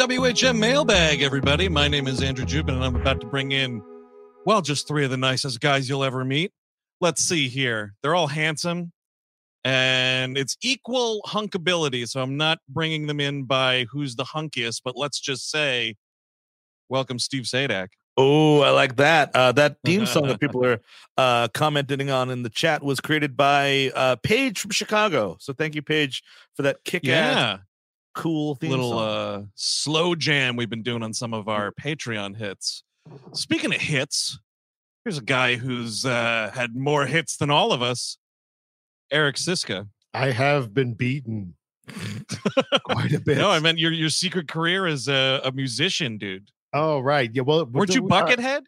WHM Mailbag, everybody. My name is Andrew Jupin, and I'm about to bring in, well, just three of the nicest guys you'll ever meet. Let's see here. They're all handsome, and it's equal hunkability. So I'm not bringing them in by who's the hunkiest, but let's just say, welcome, Steve Sajdak. Oh, I like that. Uh, that theme song that people are uh, commenting on in the chat was created by uh, Paige from Chicago. So thank you, Paige, for that kick-ass, Yeah, cool theme little song. uh, slow jam we've been doing on some of our Patreon hits. Speaking of hits, here's a guy who's uh, had more hits than all of us, Eric Szyszka. I have been beaten quite a bit. No, I meant your your secret career as a, a musician, dude. oh, right. Yeah. Well, Weren't you the- uh, Buckethead?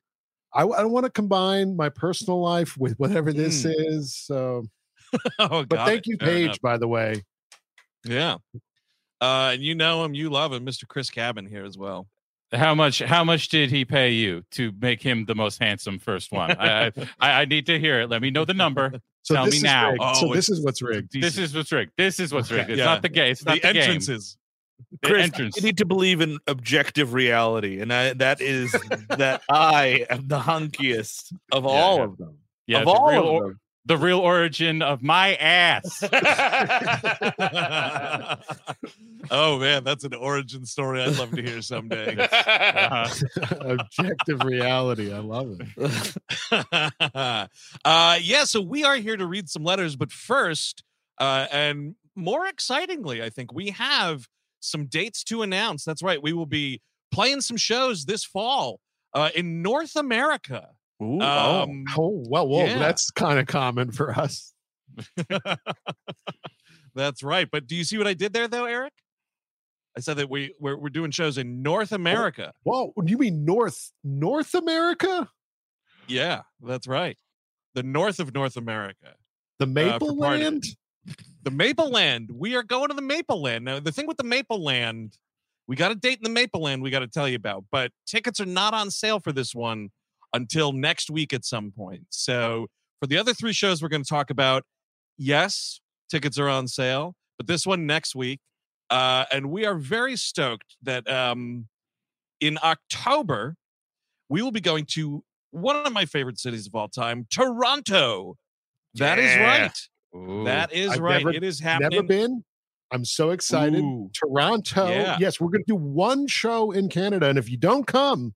I, I don't want to combine my personal life with whatever this Mm. is. So, oh, but thank it. you, Fair Paige, enough. by the way. Yeah. Uh, and you know him, you love him, Mr. Chris Cabin here as well. How much? How much did he pay you to make him the most handsome first one? I, I, I I need to hear it. Let me know the number. So Tell me now. Oh, so this is what's rigged. This is what's rigged. This is what's rigged. It's Yeah. not the game. It's not the the, entrances. The Chris, entrance. you need to believe in objective reality, and I, that is that I am the hunkiest of all yeah. of them. yeah, of all real, of them. The real origin of my ass. oh man, that's an origin story I'd love to hear someday. Uh-huh. Objective reality. I love it. uh, yeah, so we are here to read some letters, but first, uh, and more excitingly, I think we have some dates to announce. That's right, we will be playing some shows this fall uh, in North America. Ooh, Um, Oh, well, whoa, yeah. that's kind of common for us. That's right. But do you see what I did there, though, Eric? I said that we we're, we're doing shows in Oh. North America. Whoa, you mean North North America? Yeah, that's right. The north of North America. The Maple part of it. Land? The Maple Land. We are going to the Maple Land. Now, the thing with the Maple Land, we got a date in the Maple Land we got to tell you about, but tickets are not on sale for this one until next week at some point. So, for the other three shows we're going to talk about, yes, tickets are on sale, but this one next week. Uh, and we are very stoked that um, in October, we will be going to one of my favorite cities of all time, Toronto. That is Yeah. right. Ooh. That is I've right. never- it is happening. Never been. I'm so excited. Ooh. Toronto. Yeah. Yes, we're going to do one show in Canada, and if you don't come,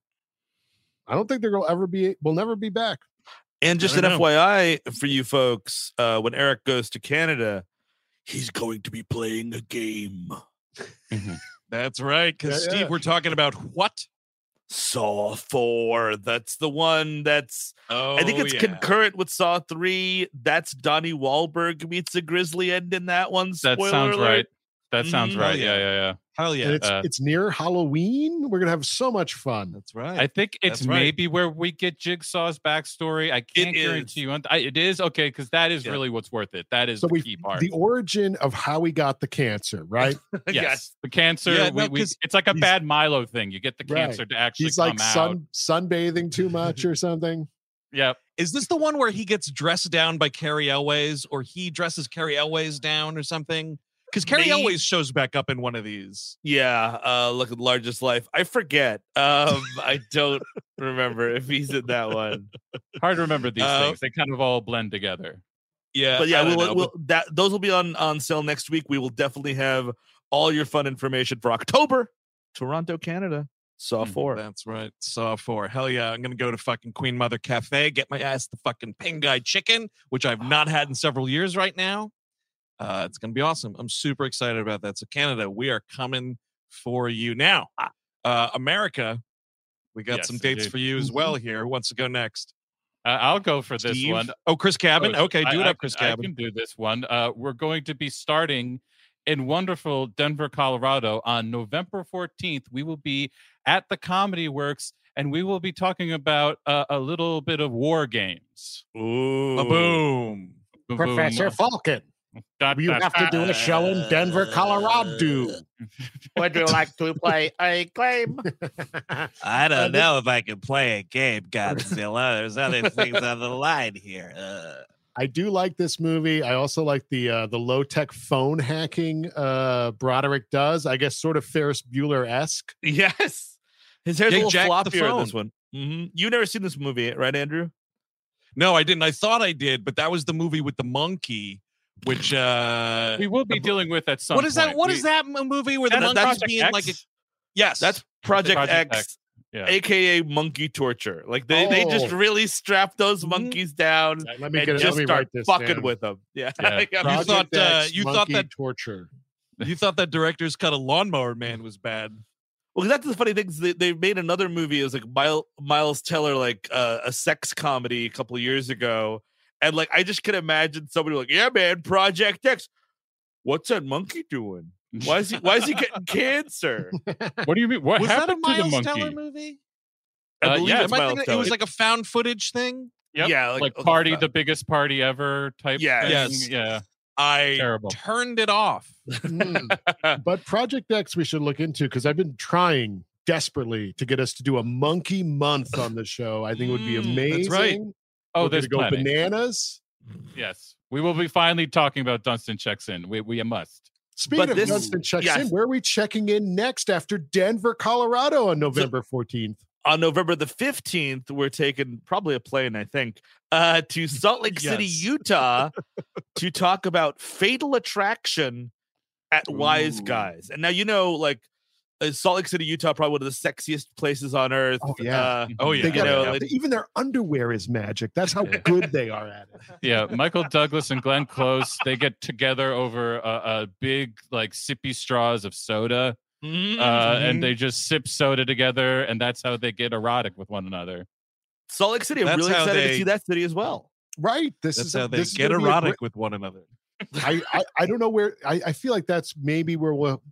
I don't think there will ever be. We'll never be back. And just I an know. FYI for you folks, uh, when Eric goes to Canada, he's going to be playing a game. That's right. Because Yeah, Steve, yeah. we're talking about what? Saw 4. That's the one that's Oh, I think it's yeah. concurrent with Saw 3. That's Donnie Wahlberg meets a grizzly end in that one. that sounds alert. right. That sounds Mhm. right. Yeah, yeah. yeah, yeah. Hell yeah. and it's uh, it's near Halloween. We're gonna have so much fun. That's right. I think it's That's right. maybe where we get Jigsaw's backstory. I can't is. guarantee you. I, it is okay because that is Yeah. really what's worth it. That is So the we key part. the origin of how we got the cancer, right? yes, the cancer. Yeah, we, no, we, 'cause it's like a bad Milo thing. You get the Right. cancer to actually He's come like out. sun sunbathing too much or something. Yep. Is this the one where he gets dressed down by Cary Elwes or he dresses Cary Elwes down or something? Because Carrie May- Elwes shows back up in one of these. Yeah, uh look at largest life. I forget. Um I don't remember if he's in that one. Hard to remember these Uh, things. They kind of all blend together. Yeah, but yeah, we'll, know, we'll that those will be on on sale next week. We will definitely have all your fun information for October, Toronto, Canada. Saw Mhm. four. That's right. Saw four. Hell yeah. I'm gonna go to fucking Queen Mother Cafe, get my ass the fucking Ping Gai chicken, which I've not had in several years right now. Uh, it's gonna be awesome. I'm super excited about that. So Canada, we are coming for you now. Uh, America, we got Yes, some dates indeed. for you as well here. Who wants to go next? Uh, I'll go for this Steve? one. Oh, Chris Cabin. Oh, okay, do I- it up, Chris I Cabin. can do this one. Uh, we're going to be starting in wonderful Denver, Colorado on November 14th. We will be at the Comedy Works and we will be talking about uh, a little bit of war games. Ooh. boom. Boom, Professor. Falken. Dot, You have to do a show in Denver, Colorado. Would you like to play a game? I don't know if I can play a game, Godzilla. There's other things on the line here. Uh, I do like this movie. I also like the uh, the low tech phone hacking uh, Broderick does. I guess sort of Ferris Bueller esque. yes. His hair's Yeah, a little Jack the floppier in this phone. one. hmm You never seen this movie, right, Andrew? No, I didn't. I thought I did, but that was the movie with the monkey, which uh we will be dealing with at some point what is that? point. What We- is that movie where the That- monkey's that's Project being like a X? yes, That's Project, Project X, X, yeah. aka monkey torture. Like they, they just Oh. really strap those Mhm. monkeys down Let me and get it. just Let me start write this fucking down. with them. Yeah. Yeah. You Project thought, uh, you thought that- torture. you thought that director's cut of Lawnmower Man was bad. Well, 'cause that's the funny thing. Is they, they made another movie. It was like Miles, Miles Teller, like uh, a sex comedy a couple of years ago, and like I just can imagine somebody like, "Yeah, man, Project X. What's that monkey doing? Why is he? Why is he getting cancer?" What do you mean? What was that a happened to the Miles monkey? Teller movie? I Uh, believe yeah, it's Am I Miles thinking it was like a found footage thing? Yep. yeah, like, like, party, the biggest party ever type. Yeah, thing. yes. Yeah. I Terrible. turned it off. Mm. but Project X we should look into because I've been trying desperately to get us to do a monkey month on the show. I think it would be Mm, amazing. that's right. Oh, We're there's gonna go plenty. bananas. Yes, we will be finally talking about Dunston checks in. We we must. Speaking But of this- Dunston checks yes. in, where are we checking in next after Denver, Colorado on November 14th? on November the 15th, we're taking probably a plane, I think, uh, to Salt Lake City, Utah to talk about Fatal Attraction at Wise Ooh. Guys. And now, you know, like Salt Lake City, Utah, probably one of the sexiest places on earth. Oh, yeah. Uh, Oh yeah. They you got know, it. like- even their underwear is magic. That's how Yeah. good they are at it. Yeah, Michael Douglas and Glenn Close they get together over a, a big like sippy straws of soda, mhm. uh, and they just sip soda together, and that's how they get erotic with one another. Salt Lake City, I'm That's really how excited to they- see that city as well. Right. This That's is how a, they this is get gonna be a erotic great- with one another. I, I I don't know where I, I feel like that's maybe where we'll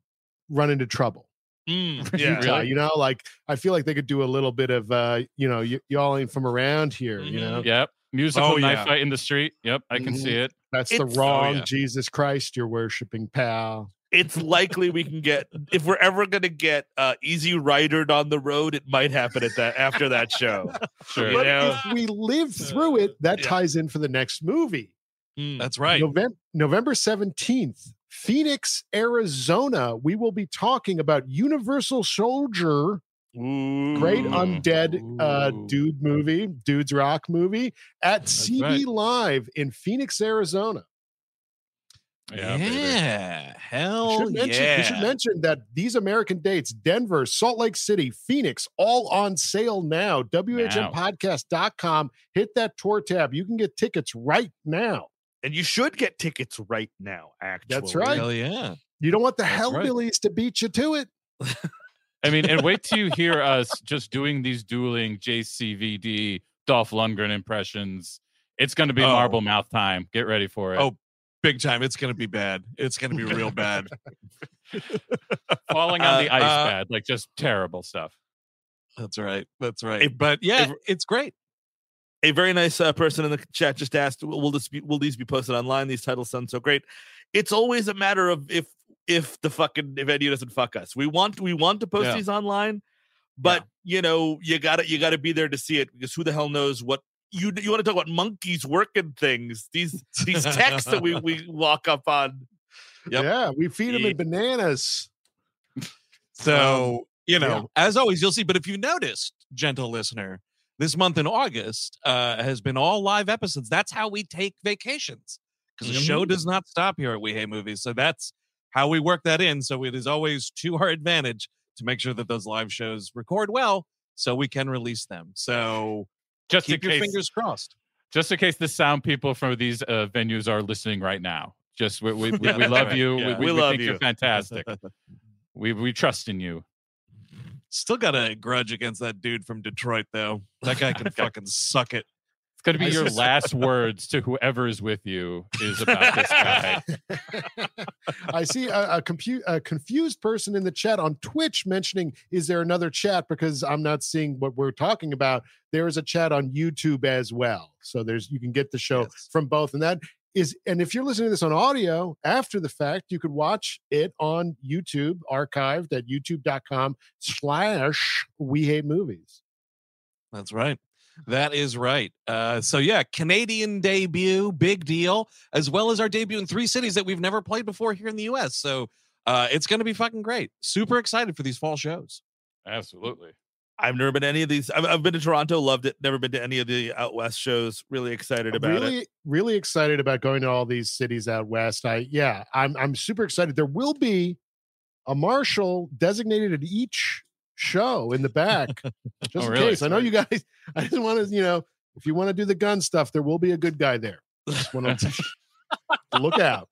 run into trouble. Mm, yeah. Utah, you know, like I feel like they could do a little bit of uh, you know, y- y'all ain't from around here, you Mhm. know. Yep, musical Oh, knife yeah. fight in the street. Yep, I can Mhm. see it. That's the It's- oh, wrong yeah. Jesus Christ you're worshiping, pal. It's likely we can get if we're ever gonna get uh, easy ridered on the road, it might happen at that after that show. Sure. You But know? if we live through it, that Yeah. ties in for the next movie. Mm. That's right. November November 17th, Phoenix, Arizona. We will be talking about Universal Soldier, great undead uh, dude movie, dudes rock movie at That's CB right. Live in Phoenix, Arizona. Yeah, Yeah, baby. We hell should, mention, yeah. we should mention that these American dates, Denver, Salt Lake City, Phoenix, all on sale now. WHMPodcast.com. Hit that tour tab. You can get tickets right now. And you should get tickets right now. Actually, That's right. Hell yeah. You don't want the That's right. to beat you to it. I mean, and wait till you hear us just doing these dueling JCVD Dolph Lundgren impressions. It's going to be Oh. marble mouth time. Get ready for it. Oh, Big time. It's gonna be bad. It's gonna be real bad. falling on the Uh, ice uh, pad, like just terrible stuff. That's right. That's right. If- but yeah, if- it's great. A very nice uh, person in the chat just asked, "Will will this be? Will these be posted online? These titles sound so great." It's always a matter of if if the fucking venue doesn't fuck us. We want we want to post Yeah. these online, but you know you gotta you gotta be there to see it because who the hell knows what you you want to talk about monkeys working things these these texts that we we walk up on. Yep. Yeah, we feed them Yeah. in bananas. So, you know, yeah. as always, you'll see. But if you noticed, gentle listener, this month in August uh, has been all live episodes. That's how we take vacations. because the show does not stop here at We Hate Movies. So that's how we work that in. So it is always to our advantage to make sure that those live shows record well so we can release them. So Just keep in your case, fingers crossed. just in case the sound people from these uh, venues are listening right now. Just we we, we, we love you. Yeah. We, We we love think you. you're fantastic. we we trust in you. Still got a grudge against that dude from Detroit, though. That guy can fucking suck it. It's going to be your last words to whoever is with you is about this guy. I see a, a, compu- a confused person in the chat on Twitch mentioning, "Is there another chat?" Because I'm not seeing what we're talking about. There is a chat on YouTube as well, so there's you can get the show Yes. from both, and that is. And if you're listening to this on audio after the fact, you could watch it on YouTube, archived at YouTube.com/slash We Hate Movies. That's right. That is right. Uh, so yeah, Canadian debut, big deal, as well as our debut in three cities that we've never played before here in the U.S. So uh, it's going to be fucking great. Super excited for these fall shows. Absolutely. I've never been to any of these. I've, I've been to Toronto, loved it. Never been to any of the out west shows. Really excited about really, it. really excited about going to all these cities out west. I yeah, I'm I'm super excited. There will be a marshal designated at each show in the back, oh, just Oh, in really? case. I know you guys. I just want to, you know, if you want to do the gun stuff, there will be a good guy there. Just want to look out.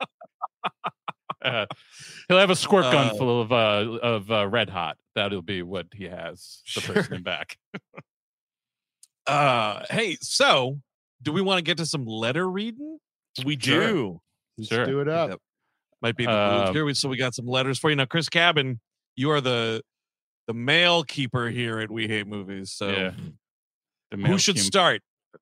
Uh, he'll have a squirt gun Uh, full of uh of uh, red hot. That'll be what he has. The person in back. Uh, hey, so do we want to get to some letter reading? We Sure. do. Let's Sure. do it up. Yep. Might be in the mood Um, here. We- So we got some letters for you now. Chris Cabin, you are the the mail keeper here at We Hate Movies. So yeah. The who should Kim- start?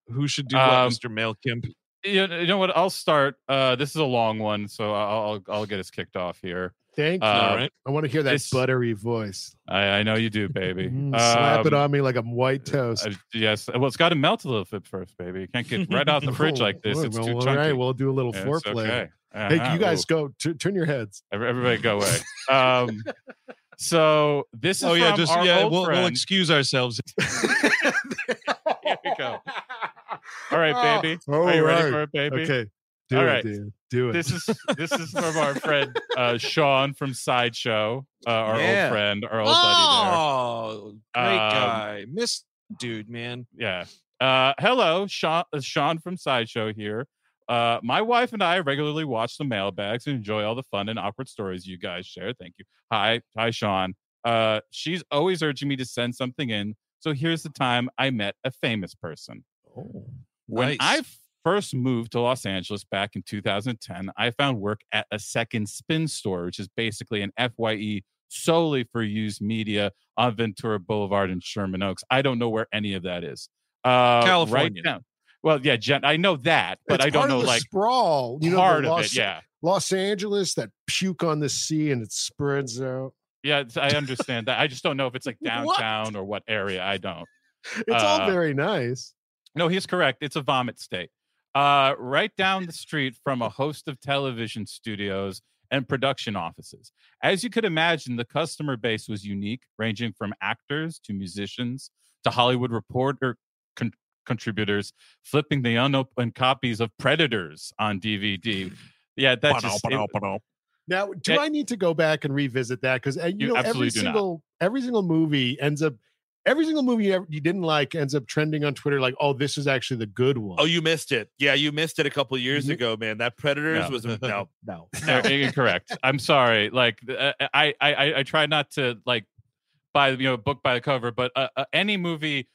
Who should do what, Um, Mr. Mail Kimp? You know, you know what? I'll start. Uh, this is a long one, so I'll I'll, I'll get us kicked off here. Thank you. Uh, All right. I want to hear that this- buttery voice. I, I know you do, baby. Mm, slap it Um, on me like I'm white toast. uh, yes. Well, it's got to melt a little bit first, baby. You can't get right out the fridge like this. Oh, It's well, too all chunky. right, we'll do a little Yeah, it's foreplay. okay. Hey, Uh-huh. you guys Ooh. go t- turn your heads. Everybody go away. Um, so this is Oh yeah, from just our yeah. old We'll, we'll excuse ourselves. Here we go. All right, baby. All Are you ready for it, baby? Okay. Do All it, right. dude. Do it. This is this is from our friend uh, Sean from Sideshow, uh, our Yeah. old friend, our old buddy oh, great Um, guy, Miss Dude, man. Yeah. Uh, hello, Sean. Uh, Sean from Sideshow here. Uh, my wife and I regularly watch the mailbags and enjoy all the fun and awkward stories you guys share. Thank you. Hi, hi, Sean. Uh, she's always urging me to send something in. So here's the time I met a famous person. Oh, When Nice. I first moved to Los Angeles back in 2010, I found work at a second spin store, which is basically an FYE solely for used media on Ventura Boulevard in Sherman Oaks. I don't know where any of that is. Uh, California. Right down. Well, yeah, Jen, I know that, but It's I don't part of know the like sprawl. You know, the part of it. Yeah. Los Angeles, that puke on the sea and it spreads out. Yeah, I understand that. I just don't know if it's like What? downtown or what area. I don't. It's all Uh, very nice. No, he's correct. It's a vomit state. Uh, right down the street from a host of television studios and production offices. As you could imagine, the customer base was unique, ranging from actors to musicians to Hollywood reporter contributors flipping the unopened copies of Predators on DVD. Yeah, that's just it- Now, do Yeah. I need to go back and revisit that? Because you, You know, every absolutely do not. single every single movie ends up every single movie you, ever, you didn't like ends up trending on Twitter like, oh, this is actually the good one. Oh, you missed it. Yeah, you missed it a couple years ago, man. That Predators No. was no, no. No, incorrect. I'm sorry. Like uh, I, I, I, I try not to like buy you know book by the cover, but uh, uh, any movie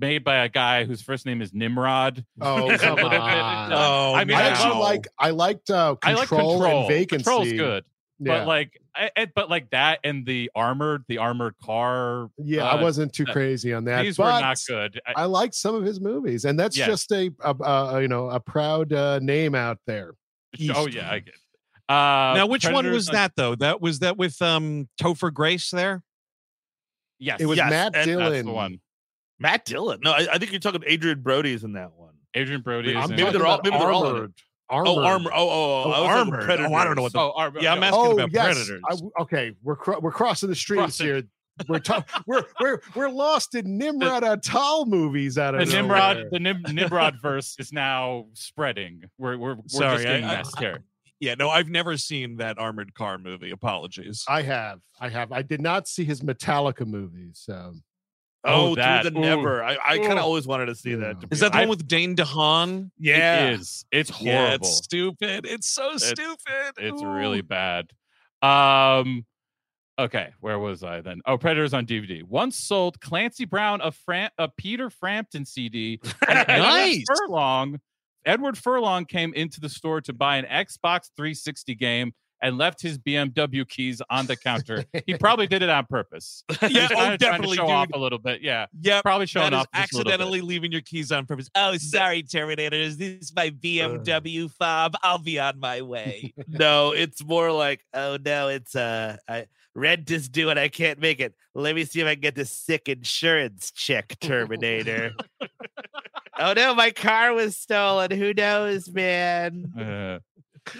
made by a guy whose first name is Nimrod. Oh, come little bit- on. Oh, I mean, I I actually know. like I liked uh, I like Control, Control. and Vacancy. Control's good, Yeah, but like, I, I- but like that and the armored, the armored car. yeah, I uh, wasn't too crazy on that. These but were not good. I, I liked some of his movies, and that's Yes. just a, a, a you know a proud uh, name out there. oh yeah, I get. It. Uh, now, which one was on- that though? That was that with um Topher Grace there. Yes, It was Yes, Matt and Dillon. That's the one. Matt Dillon. No, I, I think you're talking about Adrien Brody's in that one. Adrien Brody. I'm is maybe it. they're all- talking maybe they're all in it. armored. Oh, oh Armored. armor. Oh, oh, oh, Oh, I oh, was Armored. Oh, I don't know what the- Oh, Ar- Yeah, I'm no. asking Oh about yes, Predators. I w okay. We're cro- we're crossing the streets Crossing. here. we're ta- we're we're we're lost in Nimrod Antal movies out of The of Nimrod, the Nim- Nimrod verse is now spreading. We're we're, we're Sorry, just getting I- I- messed here. Yeah, no, I've never seen that armored car movie. Apologies. I have, I have, I did not see his Metallica movies. So Oh, Oh, that- through the ooh. never. I, I kind of always wanted to see that. To Is that the one with Dane DeHaan? Yeah. It is. It's Yeah, horrible. it's stupid. It's so It's- stupid. It's Ooh. really bad. Um okay, where was I then? Oh, Predators on DVD. Once sold Clancy Brown a Fran- a Peter Frampton CD. and Nice. Edward Furlong. Edward Furlong came into the store to buy an Xbox 360 game and left his BMW keys on the counter. he probably did it on purpose. Yeah, He's oh, definitely, show off a little bit. Yeah, Yep. probably showing off just a bit. accidentally leaving your keys on purpose. Oh, sorry, Terminators. This is my BMW fob. I'll be on my way. no, it's more like, oh no, it's uh, I, rent is due and I can't make it. Let me see if I can get this sick insurance check, Terminator. oh no, my car was stolen. Who knows, man? Uh,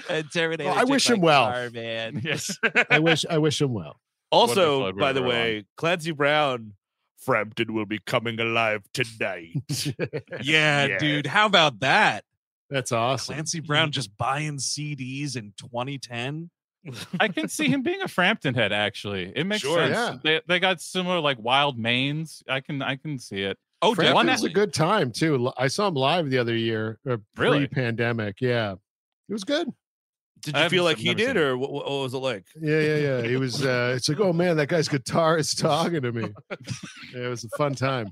Uh, Terminator. Well, I wish my him well. car, man. yes. I wish, I wish him well. Also, Wonderful, by the Edward way, Clancy Brown, Frampton will be coming alive tonight. Yeah, Yeah. dude. How about that? That's awesome. Clancy Brown just buying CDs in 2010. I can see him being a Frampton head. Actually, it makes Sure, sense. yeah. They they got similar like wild manes. I can I can see it. Oh, Frampton's one a good time too. I saw him live the other year, uh, Really? pre-pandemic. Yeah, it was good. Did you haven't feel like he never seen did, or what, what was it like? Yeah, yeah, yeah. He was. Uh, it's like, oh man, that guy's guitar is talking to me. Yeah, it was a fun time.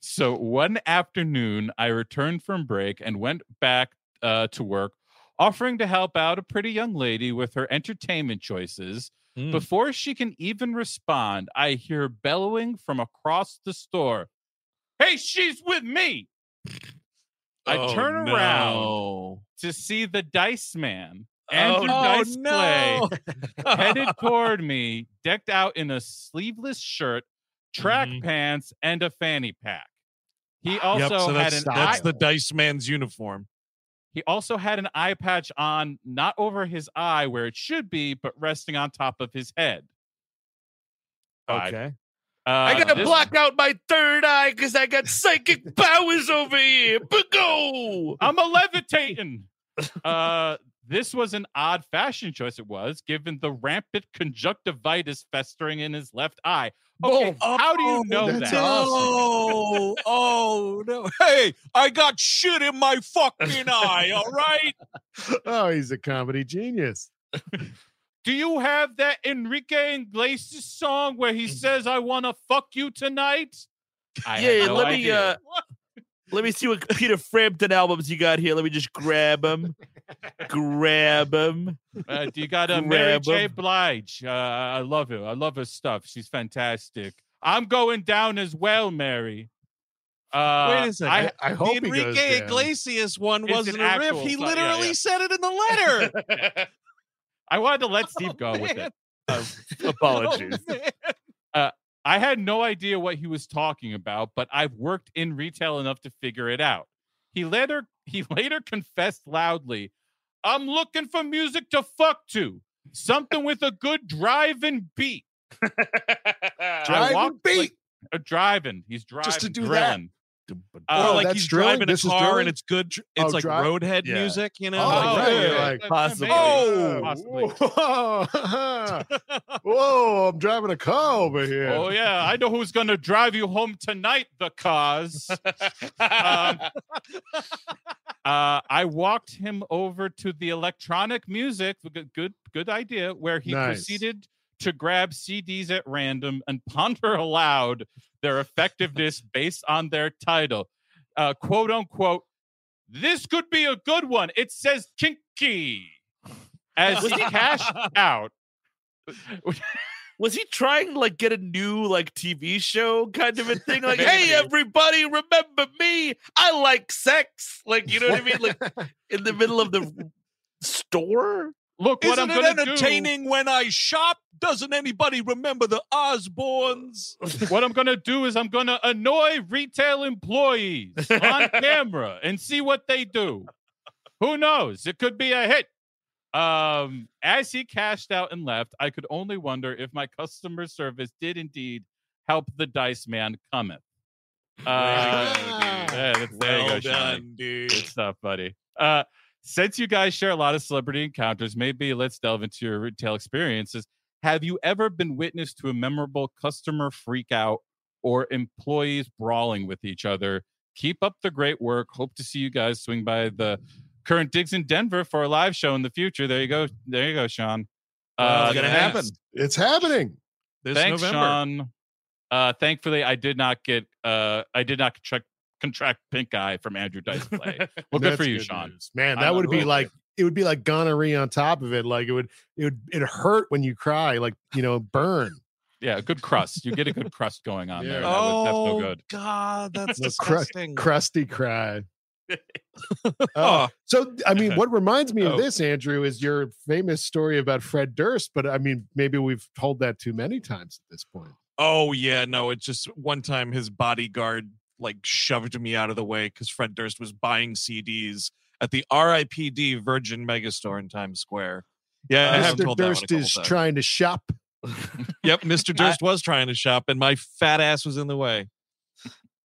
So one afternoon, I returned from break and went back uh, to work, offering to help out a pretty young lady with her entertainment choices. Mm. Before she can even respond, I hear bellowing from across the store. Hey, she's with me. I Oh, turn around no. To see the Dice Man, Andrew oh, Dice Clay, headed toward me, decked out in a sleeveless shirt, track Mhm. pants, and a fanny pack. He Yep, also so had that's, an that's eye, the Dice Man's uniform. he also had an eye patch on, not over his eye where it should be, but resting on top of his head. Okay. Uh, I gotta this- block out my third eye because I got psychic powers over here. But go. I'm a levitating. uh, this was an odd fashion choice. It was given the rampant conjunctivitis festering in his left eye. Okay, Oh, how do you know that's that? No. oh no. Hey, I got shit in my fucking eye, all right? Oh, he's a comedy genius. Do you have that Enrique Iglesias song where he says, "I want to fuck you tonight"? I had yeah, no let me uh let me see what Peter Frampton albums you got here. Let me just grab them. grab them. Uh, do you got a Mary Grab J. 'em. Blige? Uh, I love her. I love her stuff. She's fantastic. I'm going down as well, Mary. Uh, Wait a second. I, I The hope he goes Enrique down. Iglesias one wasn't a riff. He song, yeah, literally yeah. said it in the letter. I wanted to let Steve go with man. it. Uh, Apologies. Oh, man. I had no idea what he was talking about, but I've worked in retail enough to figure it out. He later he later confessed loudly, "I'm looking for music to fuck to, something with a good driving beat." Driving beat. like, uh, driving. He's driving. Just to do that? Drilling. or Uh, like that's he's drilling? driving a This is car and it's good. It's Oh, like drive- roadhead Yeah. music, you know? Oh, Like, right, yeah. like, possibly. maybe, Oh! possibly. Whoa, whoa! I'm driving a car over here. Oh yeah, I know who's gonna drive you home tonight. The cars. Um, uh, I walked him over to the electronic music. Good, good, good idea. Where he Nice. proceeded to grab CDs at random and ponder aloud their effectiveness based on their title. Uh, quote unquote. This could be a good one. It says kinky. As he cashed out. Was he trying to like get a new like TV show kind of a thing? Like, hey everybody, remember me? I like sex. Like, you know what I mean? Like in the middle of the store. Look what Isn't I'm it gonna do. entertaining when I shop? Doesn't anybody remember the Osbournes? what I'm gonna do is I'm gonna annoy retail employees on camera and see what they do. Who knows? It could be a hit. Um, as he cashed out and left, I could only wonder if my customer service did indeed help the dice man cometh. Uh, Ah. yeah, there you go, done, dude. Good stuff, buddy. Uh, since you guys share a lot of celebrity encounters, maybe let's delve into your retail experiences. Have you ever been witness to a memorable customer freak out or employees brawling with each other? Keep up the great work. Hope to see you guys swing by the current digs in Denver for a live show in the future. There you go. There you go, Sean. Uh, it's gonna thanks- happen. It's happening. This Thanks, November. Sean. Uh, thankfully, I did not get. Uh, I did not contract, contract pink eye from Andrew Dice Clay. Well, good for you, Sean. news. Man, I'm that would be glad. like it would be like gonorrhea on top of it. Like it would it would it hurt when you cry, like you know, burn. Yeah, a good crust. You get a good crust going on there. Yeah. That would, that's no Oh good. God, that's The cru- Crusty cry. Uh, Oh, so I mean, what reminds me Oh. of this, Andrew, is your famous story about Fred Durst. But I mean, maybe we've told that too many times at this point. oh yeah, no. It's just one time his bodyguard like shoved me out of the way because Fred Durst was buying CDs at the RIPD Virgin Megastore in Times Square. Yeah, I have Mr. told that one a Durst is times. trying to shop. Yep, Mr. Durst was trying to shop, and my fat ass was in the way.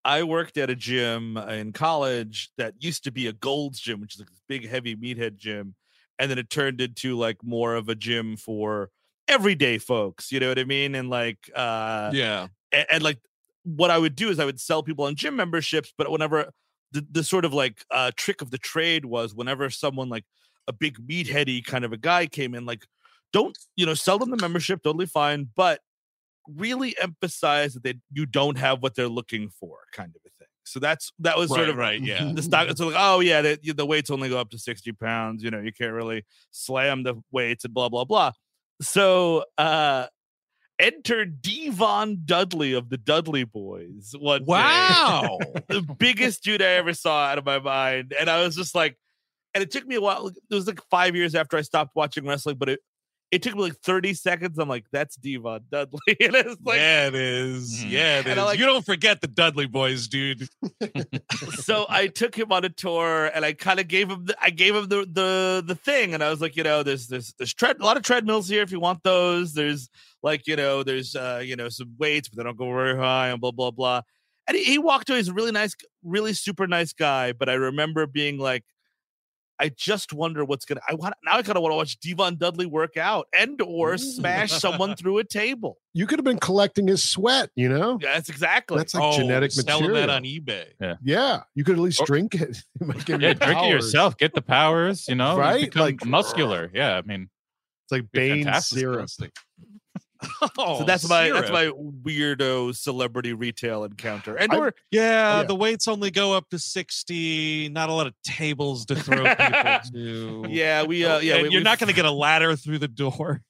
I worked at a gym in college that used to be a Gold's gym, which is like this big, heavy meathead gym, and then it turned into like more of a gym for everyday folks. You know what I mean? And like, uh, yeah, and, and like, what I would do is I would sell people on gym memberships, but whenever the, the sort of like uh, trick of the trade was whenever someone like a big meatheady kind of a guy came in, like, don't you know, sell them the membership, totally fine, but really emphasize that they you don't have what they're looking for, kind of a thing. So that's that was sort right, of right. Yeah, the stock. It's like, oh yeah, the, the weights only go up to sixty pounds. You know, you can't really slam the weights and blah blah blah. So uh enter Devon Dudley of the Dudley Boys. One wow. the biggest dude I ever saw out of my mind, and I was just like, and it took me a while. It was like five years after I stopped watching wrestling, but it it took me like thirty seconds. I'm like, that's Devon Dudley, and it's like. yeah, it is. Mhm. Yeah, it And I is. like- you don't forget the Dudley boys, dude. so I took him on a tour and I kind of gave him the, I gave him the the the thing and I was like, you know, there's there's there's tread a lot of treadmills here if you want those. There's like, you know, there's uh, you know, some weights, but they don't go very high and blah blah blah. And he, he walked away. He's a really nice, really super nice guy. But I remember being like, I just wonder what's gonna. I want now. I kind of want to watch Devon Dudley work out and or mm. smash someone through a table. You could have been collecting his sweat. You know, Yeah, that's exactly. that's like oh, genetic Oh, selling material. that on eBay. yeah, you could at least Or- drink it. It might give you Yeah, drink it yourself. Get the powers. You know, Right? Like- muscular. Yeah, I mean, It's like Bane fantastic. Syrup. Oh, so that's my that's my weirdo celebrity retail encounter. And I- or Yeah, Yeah. the weights only go up to 60. Not a lot of tables to throw people to. yeah, we uh yeah, we, you're we- not going to get a ladder through the door.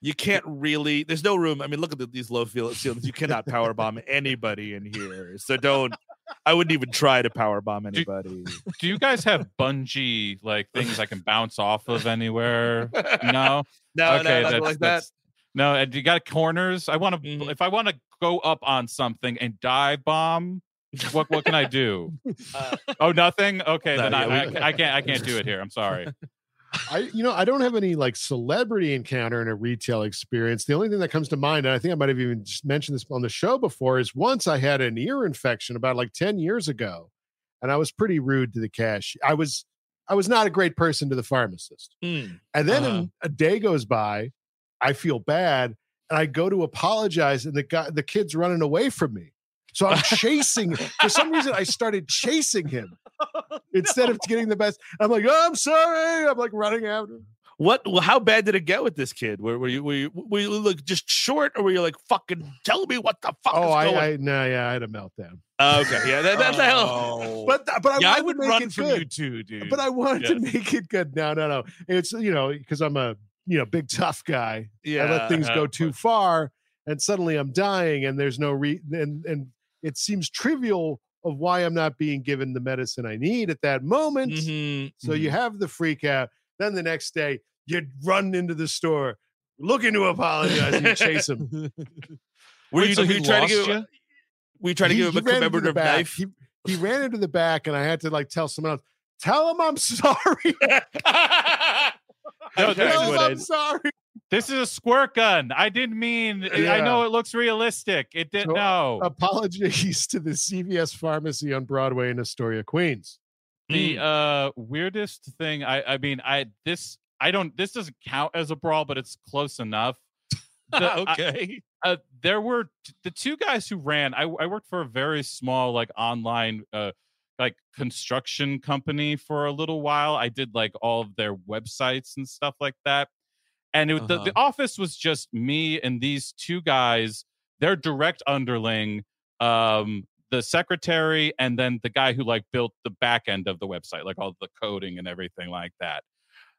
you can't really there's no room. I mean, look at the, these low ceilings. You cannot power bomb anybody in here. So don't I wouldn't even try to power bomb anybody. do you guys have bungee like things I can bounce off of anywhere? No. No, okay, no, that's, like that. No. And you got corners. I want to. Mhm. If I want to go up on something and dive bomb, what what can I do? Uh, oh, nothing. Okay, No, then I, we- I, I can't. I can't do it here. I'm sorry. I, you know, I don't have any like celebrity encounter in a retail experience. The only thing that comes to mind, and I think I might have even just mentioned this on the show before, is once I had an ear infection about like 10 years ago, and I was pretty rude to the cash. I was, I was not a great person to the pharmacist. mm. And then Uh-huh. a day goes by, I feel bad, and I go to apologize, and the guy, the kid's running away from me. So I'm chasing. For some reason, I started chasing him oh, instead of getting the best. I'm like, oh, I'm sorry. I'm like running after. him. What? Well, how bad did it get with this kid? Were, were you were you were you like just short, or were you like fucking tell me what the fuck Oh, I? I no, yeah, I had a meltdown. Oh, okay, yeah, that, that's the hell. Oh. But but I yeah, I would make run it from good. you too, dude. But I wanted to make it good. No, no, no. It's you know because I'm a you know big tough guy. Yeah, I let things yeah, go too far, and suddenly I'm dying, and there's no re and and it seems trivial of why I'm not being given the medicine I need at that moment. Mhm, So you mhm. have the freak out. Then the next day you run into the store looking to apologize and you chase him. were Wait, you, so he you trying to lost give? you? We you trying to He- give him a ran into the commemorative back. knife? He, he ran into the back, and I had to like tell someone else, tell him I'm sorry. No, I this tried is- what I- I'm sorry. This is a squirt gun. I didn't mean. I know it looks realistic. It didn't. So, no. Apologies to the CVS pharmacy on Broadway in Astoria, Queens. the uh weirdest thing i i mean i this i don't this doesn't count as a brawl but it's close enough The- I- okay. uh, there were t- the two guys who ran I, I worked for a very small like online uh like construction company for a little while. I did like all of their websites and stuff like that. And it, the, Uh-huh. the office was just me and these two guys their direct underling um the secretary and then the guy who like built the back end of the website like all the coding and everything like that.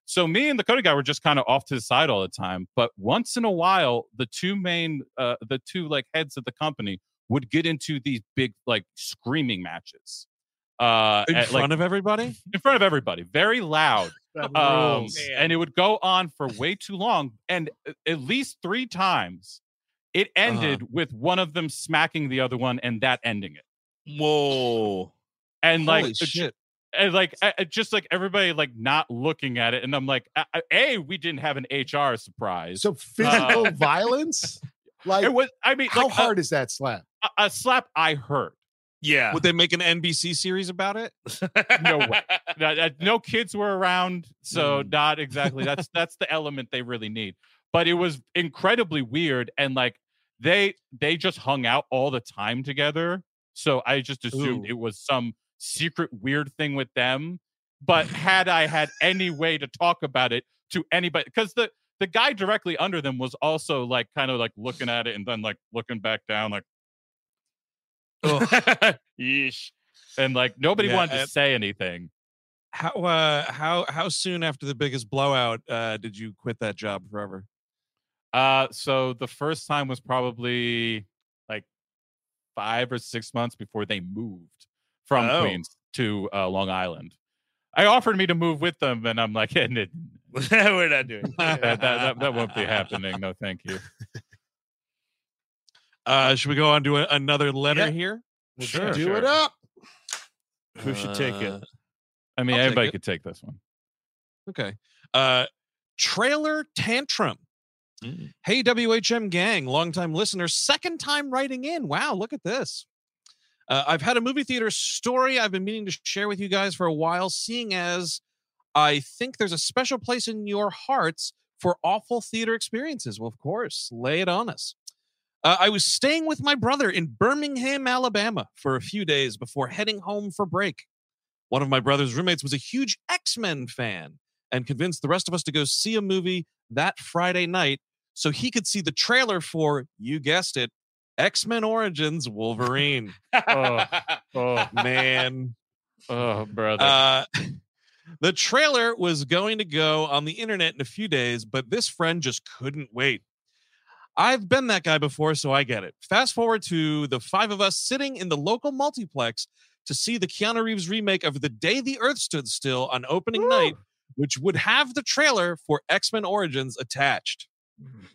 So me and the coding guy were just kind of off to the side all the time but once in a while the two main uh the two like heads of the company would get into these big like screaming matches uh In at, front like, of everybody? in front of everybody very loud um, and it would go on for way too long and at least three times it Uh-huh. ended with one of them smacking the other one and that ending it Whoa. and like Holy uh, shit. and like uh, uh, just like everybody like not looking at it and i'm like uh, uh, a we didn't have an hr surprise So physical Uh, violence? Like, it was i mean how like, a- hard is that slap? a, a slap i heard Yeah. Would they make an NBC series about it? no way. That- that- no kids were around so Mm. not exactly that's that's the element they really need but it was incredibly weird and like they they just hung out all the time together so i just assumed Ooh. it was some secret weird thing with them but had i had any way to talk about it to anybody because the the guy directly under them was also like kind of like looking at it and then like looking back down like yeesh and like nobody Yeah, wanted to say anything How uh how how soon after the biggest blowout uh did you quit that job forever? Uh, so the first time was probably like five or six months before they moved from Oh. Queens to uh, Long Island. I offered me to move with them, and I'm like, it, We're not doing. that, that, that, that won't be happening. No, thank you. Uh should we go on to a, another letter Yeah. here? Sure, Do sure. it up. Who should take it? Uh, I mean, I'll everybody it. could take this one. Okay. Uh trailer tantrum. Hey WHM gang, longtime listener, second time writing in. Wow, look at this. Uh, I've had a movie theater story I've been meaning to share with you guys for a while, seeing as I think there's a special place in your hearts for awful theater experiences. Well, of course, lay it on us. Uh, I was staying with my brother in Birmingham, Alabama for a few days before heading home for break. One of my brother's roommates was a huge X Men fan and convinced the rest of us to go see a movie that Friday night so he could see the trailer for, you guessed it, X Men Origins Wolverine. Oh, oh, Man. oh, brother. Uh, the trailer was going to go on the internet in a few days, but this friend just couldn't wait. I've been that guy before, so I get it. Fast forward to the five of us sitting in the local multiplex to see the Keanu Reeves remake of The Day the Earth Stood Still on opening night, which would have the trailer for X Men Origins attached. Mm.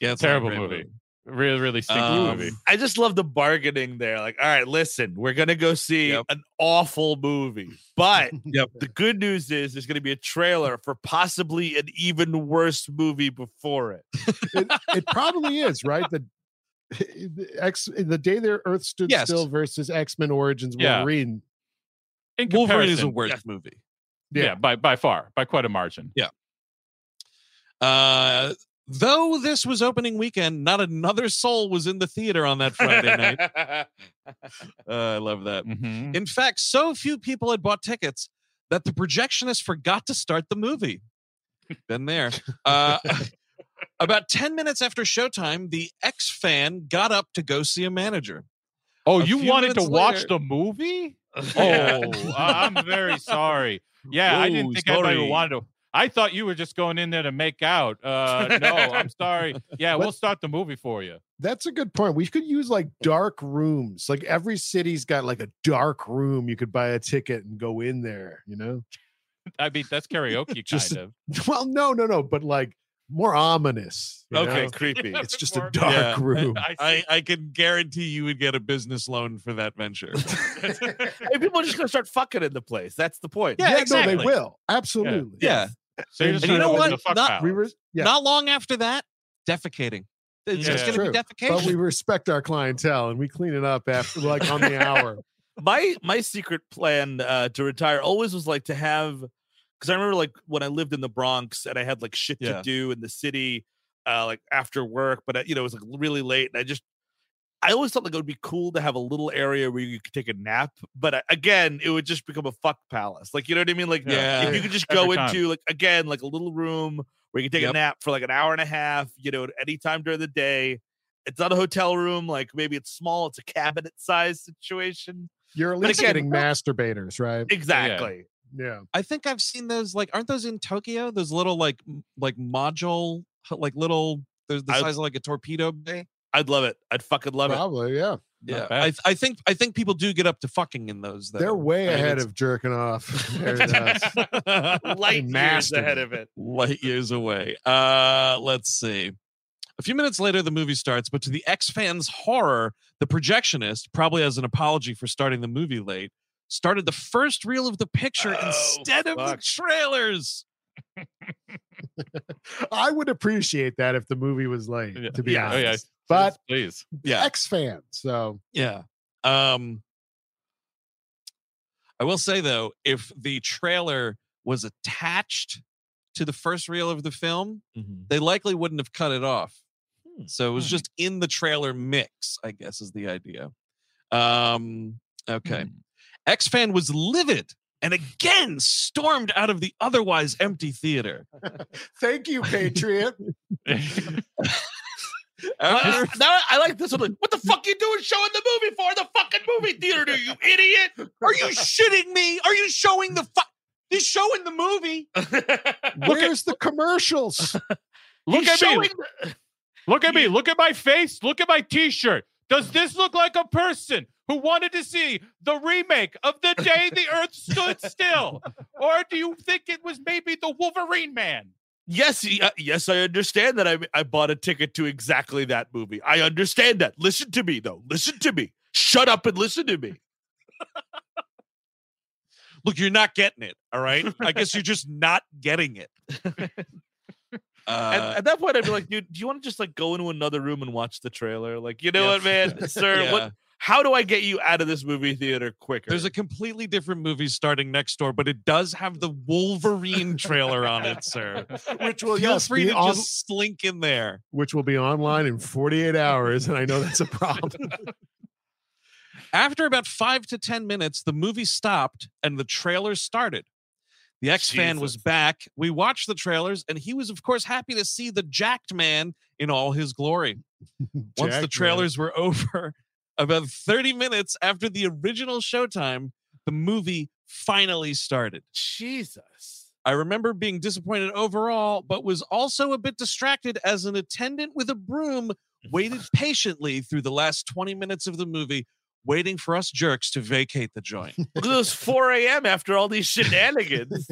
Yeah, it's Terrible great movie. Really, really stinky Um, movie. I just love the bargaining there. Like, all right, listen, we're gonna go see Yep. an awful movie, but Yep. the good news is there's gonna be a trailer for possibly an even worse movie before it. it, it probably is right. The, the X, the day the Earth stood Yes. still versus X Men Origins Yeah. Wolverine. In Wolverine is a comparison, worse yes. movie. Yeah, Yeah. by by far, by quite a margin. Yeah. Uh, though this was opening weekend, not another soul was in the theater on that Friday night. Uh, I love that. Mhm. In fact, so few people had bought tickets that the projectionist forgot to start the movie. Been there. Uh, about 10 minutes after showtime, the ex fan got up to go see a manager. Oh, A you wanted to minutes watch the movie? Oh, I'm very sorry. Yeah, I didn't think anybody wanted to. I thought you were just going in there to make out. Uh, no, I'm sorry. Yeah, we'll start the movie for you. That's a good point. We could use like dark rooms. Like every city's got like a dark room. You could buy a ticket and go in there. You know. I mean, that's karaoke Just- kind of. Well, no, no, no, but like more ominous. okay, know? creepy. It's just a dark Yeah. room. I, I, I can guarantee you would get a business loan for that venture. Hey, people are just gonna start fucking in the place. That's the point. Yeah, no, they will absolutely. yeah. So you're just And you know what? fuck Not- We were yeah, Not long after that, defecating. It's Yeah. just going to be true. but we respect our clientele and we clean it up after like on the hour. my my secret plan uh to retire always was like to have because I remember like when I lived in the Bronx and I had like shit Yeah. to do in the city, uh like after work, but uh, you know it was like really late, and I just I always thought like it would be cool to have a little area where you could take a nap, but uh, again, it would just become a fuck palace. Like you know what I mean? Like Yeah. if you could just Every go time. into like again like a little room where you can take Yep. a nap for like an hour and a half, you know, at any time during the day. It's not a hotel room, like maybe it's small, it's a cabinet size situation. You're at But least again- getting masturbators, right? Exactly. Yeah. I think I've seen those. Like, aren't those in Tokyo? Those little like like module, like little. They're the I- size of like a torpedo bay. I'd love it. I'd fucking love it. Probably, yeah. Yeah, bad. I, I think I think people do get up to fucking in those. Though. They're way I mean, ahead it's- of jerking off. Light years ahead of it. light years away. Uh, let's see. A few minutes later, the movie starts, but to the X fans' horror, the projectionist, probably as an apology for starting the movie late, started the first reel of the picture Oh, instead of the trailers. I would appreciate that if the movie was late, Yeah. to be Yeah. Oh, yeah. honest. But please. Yeah. X fan, so Yeah. Um I will say though, if the trailer was attached to the first reel of the film, they likely wouldn't have cut it off. Hmm. So it was just in the trailer mix, I guess is the idea. Um okay. Hmm. X fan was livid and again stormed out of the otherwise empty theater. thank you, Patriot. Uh, now I like this one. Like, what the fuck you doing showing the movie for the fucking movie theater, you idiot? Are you shitting me? Are you showing the fu- He's showing the movie. Where's the commercials? Look He's at me. showing Look at me. Look at my face. Look at my t-shirt. Does this look like a person who wanted to see the remake of The Day the Earth Stood Still? Or do you think it was maybe the Wolverine Man? Yes, uh, yes, I understand that. I I bought a ticket to exactly that movie. I understand that. Listen to me, though. Listen to me. Shut up and listen to me. Look, you're not getting it. All right. I guess you're just not getting it. Uh, At, at that point, I'd be like, dude, do you want to just like go into another room and watch the trailer? Like, you know Yeah. what, man, sir? yeah. What? How do I get you out of this movie theater quicker? There's a completely different movie starting next door, but it does have the Wolverine trailer on it, sir. Which will Feel yes, free to on- just slink in there. which will be online in 48 hours, and I know that's a problem. After about five to 10 minutes, the movie stopped and the trailer started. The X fan was back. We watched the trailers, and he was, of course, happy to see the jacked man in all his glory. Once Jacked the man. trailers were over, about 30 minutes after the original showtime, the movie finally started. Jesus. I remember being disappointed overall, but was also a bit distracted as an attendant with a broom waited patiently through the last 20 minutes of the movie, waiting for us jerks to vacate the joint. Look at those 4 a.m. after all these shenanigans.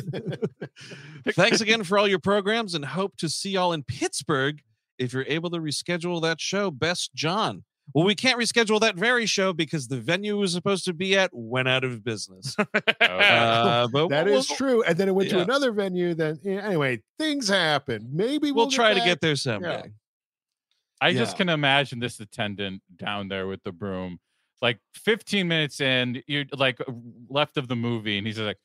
Thanks again for all your programs and hope to see y'all in Pittsburgh if you're able to reschedule that show. Best John. Well, we can't reschedule that very show because the venue was supposed to be at went out of business. Uh, but That we'll, is true. And then it went to another venue. Then yeah, anyway, things happen. Maybe We'll, we'll, try to get there someday. I just can imagine this attendant down there with the broom. Like 15 minutes in, you're like left of the movie, and he's like,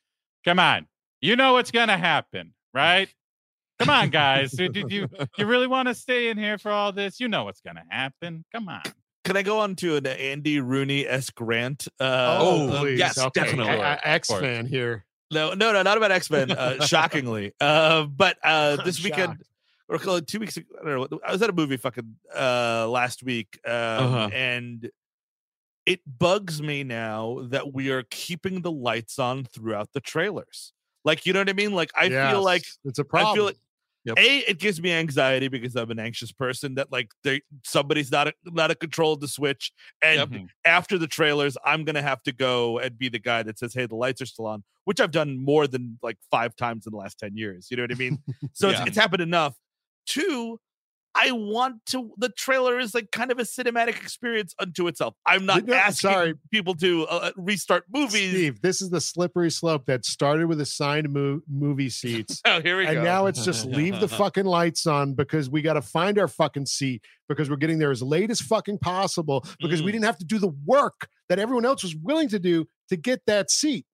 "Come on, you know what's gonna happen, right? Come on, guys. Did did you you really want to stay in here for all this? You know what's gonna happen. Come on." Can I go on to an Andy Rooney S. Grant? Uh, Oh, please. yes, Okay. definitely. I- I- X course. fan here. No, no, no, not about X Men. Uh, shockingly, uh, but uh, this weekend or call it two weeks. ago, I don't know. I was at a movie fucking uh, last week, um, Uh-huh. and it bugs me now that we are keeping the lights on throughout the trailers. Like, you know what I mean? Like, I feel like it's a problem. I feel like Yep. a it gives me anxiety because I'm an anxious person that like they somebody's not a, not a control of the switch and Yep. Mm-hmm. after the trailers I'm gonna have to go and be the guy that says hey the lights are still on which I've done more than like five times in the last ten years you know what I mean so Yeah. it's, it's happened enough two I want to. The trailer is like kind of a cinematic experience unto itself. I'm not No, asking sorry. people to uh, restart movies. Steve, this is the slippery slope that started with assigned mo- movie seats. Oh, here we and go. And now it's just leave the fucking lights on because we got to find our fucking seat because we're getting there as late as fucking possible because we Mm. didn't have to do the work that everyone else was willing to do to get that seat.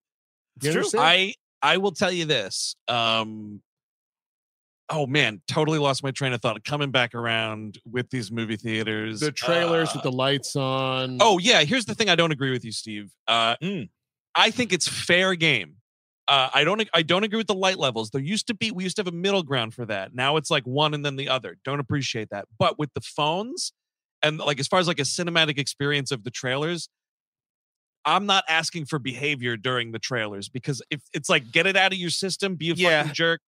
It's You true. I I will tell you this. Um oh man, totally lost my train of thought. Coming back around with these movie theaters. the trailers with uh, the lights on. Oh yeah, here's the thing I don't agree with you, Steve. Uh Mm. I think it's fair game. Uh, I don't. I don't agree with the light levels. There used to be. We used to have a middle ground for that. Now it's like one and then the other. Don't appreciate that. But with the phones, and like as far as like a cinematic experience of the trailers, I'm not asking for behavior during the trailers because if it's like get it out of your system, be a Yeah. fucking jerk,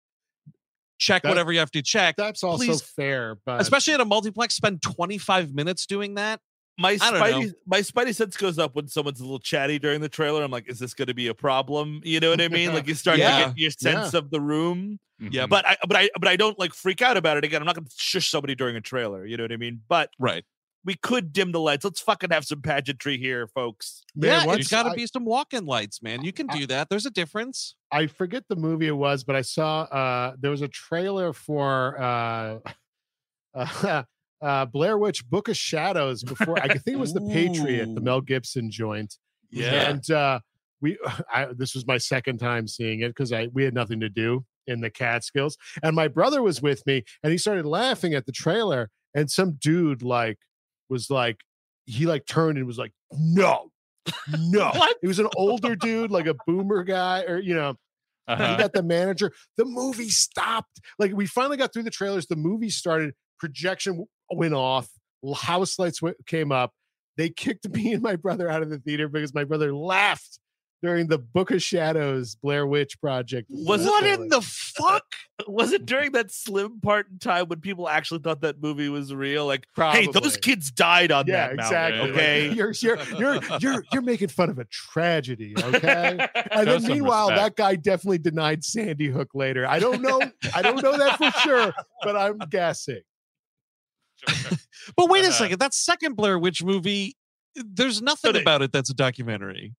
check That- whatever you have to check. that's also please- fair, but Especially at a multiplex, spend 25 minutes doing that. my I know. spidey my spidey sense goes up when someone's a little chatty during the trailer. I'm like, is this going to be a problem? You know what I mean? Like you start Yeah. to get your sense of the room. Yeah, Mhm. But I but I but I don't like freak out about it again. I'm not going to shush somebody during a trailer. You know what I mean? But Right. We could dim the lights. Let's fucking have some pageantry here, folks. Man, yeah, once it's got to be some walk-in lights, man. You can I- do that. There's a difference. I forget the movie it was, but I saw uh there was a trailer for uh uh, uh Blair Witch Book of Shadows before I think it was the Patriot, the Mel Gibson joint. Yeah. And uh we I this was my second time seeing it because I we had nothing to do in the Catskills. And my brother was with me and he started laughing at the trailer, and some dude like was like he like turned and was like, no, no. He was an older dude, like a boomer guy, or you know, Uh-huh. got the manager. The movie stopped. Like we finally got through the trailers. The movie started. Projection went off. House lights went, came up. They kicked me and my brother out of the theater because my brother laughed during the Book of Shadows Blair Witch project. Was what trailer. in the fuck? Was it during that slim part in time when people actually thought that movie was real? Like, hey, those kids died on Yeah, that mountain. exactly. Like, Okay. you're you're you're you're you're making fun of a tragedy, okay? And then meanwhile, respect. that guy definitely denied Sandy Hook later. I don't know. I don't know that for sure, but I'm guessing. But wait a Uh, second. That second Blair Witch movie, there's nothing they- about it that's a documentary.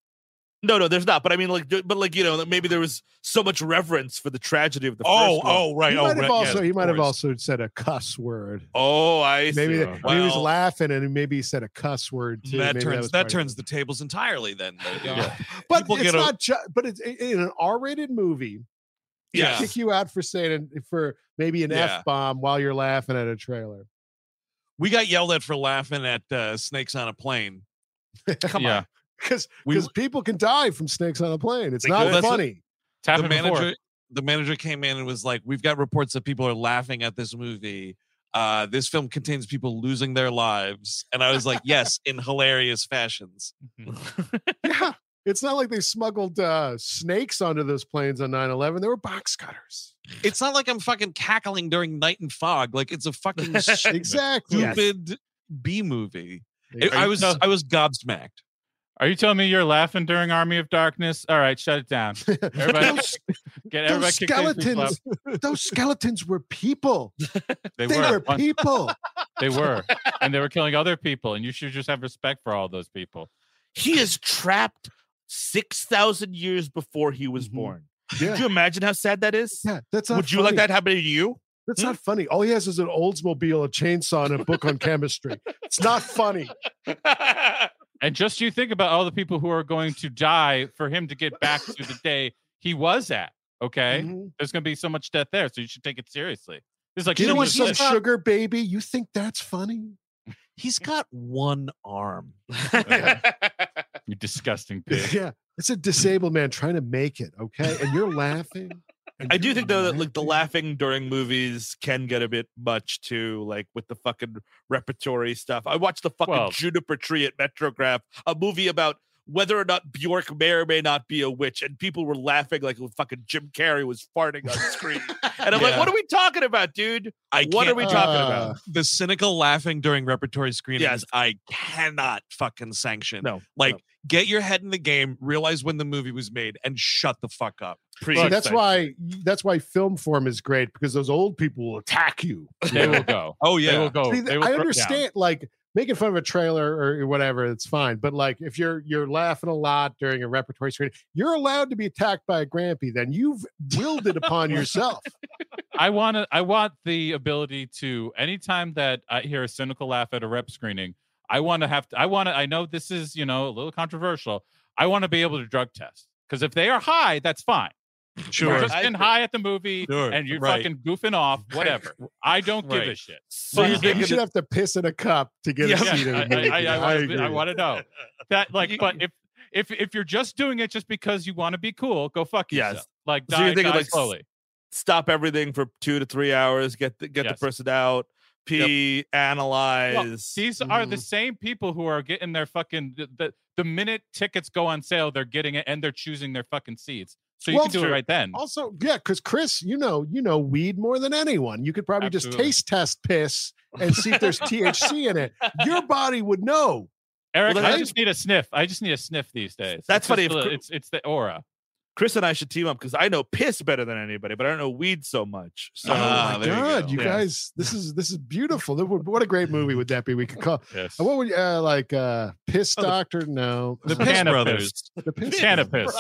No, no, there's not. But I mean, like, but like, you know, maybe there was so much reverence for the tragedy of the first one. Oh, right. he might have also he might have also said a cuss word. Oh, I see. Maybe, that- so. when he was laughing and maybe he said a cuss word too. That Maybe turns was that, turns the tables entirely. Then, There you go. Yeah. But people it's get a- not. But it's in an R-rated movie. they Yeah. kick you out for saying for maybe an Yeah. f bomb while you're laughing at a trailer. we got yelled at for laughing at uh, snakes on a plane. Come yeah. on. Because because people can die from snakes on a plane. It's not could. That's what- funny. It's happened the before. manager, the manager came in and was like, "We've got reports that people are laughing at this movie. Uh, this film contains people losing their lives." And I was like, "Yes, in hilarious fashions." yeah. It's not like they smuggled uh, snakes onto those planes on 9-11. They were box cutters. It's not like I'm fucking cackling during Night and Fog. Like it's a fucking Exactly. stupid B movie. It- I was no. I was gobsmacked. Are you telling me you're laughing during Army of Darkness? All right, shut it down. Everybody, those, get everybody those kicked in free club. skeletons, those skeletons were people. They, They were. were people. They were, and they were killing other people. And you should just have respect for all those people. he is trapped 6,000 years before he was Mhm. born. Yeah. Could you imagine how sad that is? Yeah, that's not Would you like that happening to you? That's Hmm? not funny. All he has is an Oldsmobile, a chainsaw, and a book on chemistry. It's not funny. And just you think about all the people who are going to die for him to get back to the day he was at. Okay, Mhm. there's going to be so much death there, so you should take it seriously. It's like you know what? some a He's not- sugar, baby. You think that's funny? He's got one arm. you disgusting pig. Yeah, it's a disabled man trying to make it. Okay, and you're laughing. I do think though that like the laughing during movies can get a bit much too, like with the fucking repertory stuff. I watched the fucking Well- Juniper Tree at Metrograph, a movie about whether or not Bjork may or may not be a witch, and people were laughing like fucking Jim Carrey was farting on screen. and I'm like, what are we talking about, dude? I What are we talking Uh, about? the cynical laughing during repertory screenings, Yes. I cannot fucking sanction. No, Like, no. get your head in the game, realize when the movie was made, and shut the fuck up. Pre- See, that's why that's why Film Forum is great because those old people will attack you. They will go. Oh yeah, they will go. See, they will I throw down. understand like making fun of a trailer or whatever, it's fine. But like if you're you're laughing a lot during a repertory screen, you're allowed to be attacked by a grampy. Then you've willed it upon yourself. I want to. I want the ability to. Anytime that I hear a cynical laugh at a rep screening, I want to have to. I want to. I know this is you know a little controversial. I want to be able to drug test because if they are high, that's fine. Sure. You're just I been high at the movie Sure, and you're right. fucking goofing off, whatever. I don't give a shit. So But you're you should have to piss in a cup to get Yeah, a seat in I, a movie. I, I, I, agree. I want to know that. Like, but if if if you're just doing it just because you want to be cool, go fuck Yes. yourself. Like, So die, you're thinking, die like, s- slowly. stop everything for two to three hours, get the, get Yes. the person out, P Well, analyze. these are the Mhm. same people who are getting their fucking the, the the minute tickets go on sale, they're getting it and they're choosing their fucking seats. So you Well, can do it right then. Also, yeah, because Chris, you know, you know weed more than anyone. You could probably just taste test piss and see if there's THC in it. Your body would know. Eric, then I I- just need a sniff. I just need a sniff these days. That's It's funny just if it's it's the aura. Chris and I should team up because I know piss better than anybody, but I don't know weed so much. So Ah, oh my there you god, go. you, Yeah. guys, this is this is beautiful. What a great movie would that be? We could call. Yes. What would you uh, like? uh Piss Oh, Doctor? No, The Piss Canna Brothers. the piss. Cannabis.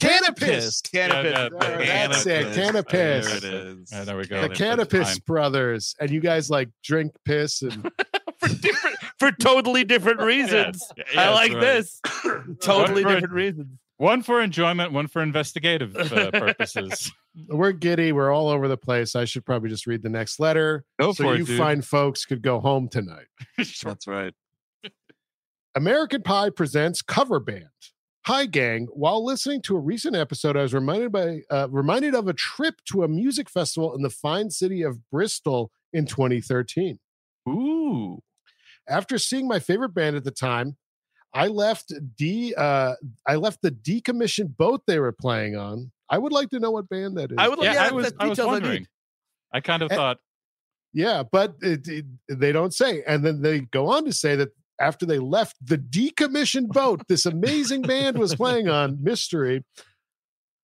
Cannabis. Cannabis. Yeah, that's it. Cannabis. Cannabis. There it is. Yeah, there we go. The That's- that's Cannabis brothers, and you guys like drink piss and for different, for totally different reasons. Yes, I like right. this. totally for- different reasons. One for enjoyment, one for investigative uh, purposes. we're giddy. We're all over the place. I should probably just read the next letter. Go so for you it, dude. fine folks could go home tonight. That's right. American Pie presents cover band. Hi, gang. While listening to a recent episode, I was reminded by uh, reminded of a trip to a music festival in the fine city of Bristol in 2013. Ooh. After seeing my favorite band at the time, I left D. Uh, I left the decommissioned boat they were playing on. I would like to know what band that is. I would like Yeah, yeah, I was I was details I I kind of Eh, thought Yeah, but it, it- they don't say. And then they go on to say that after they left the decommissioned boat, this amazing band was playing on Mystery.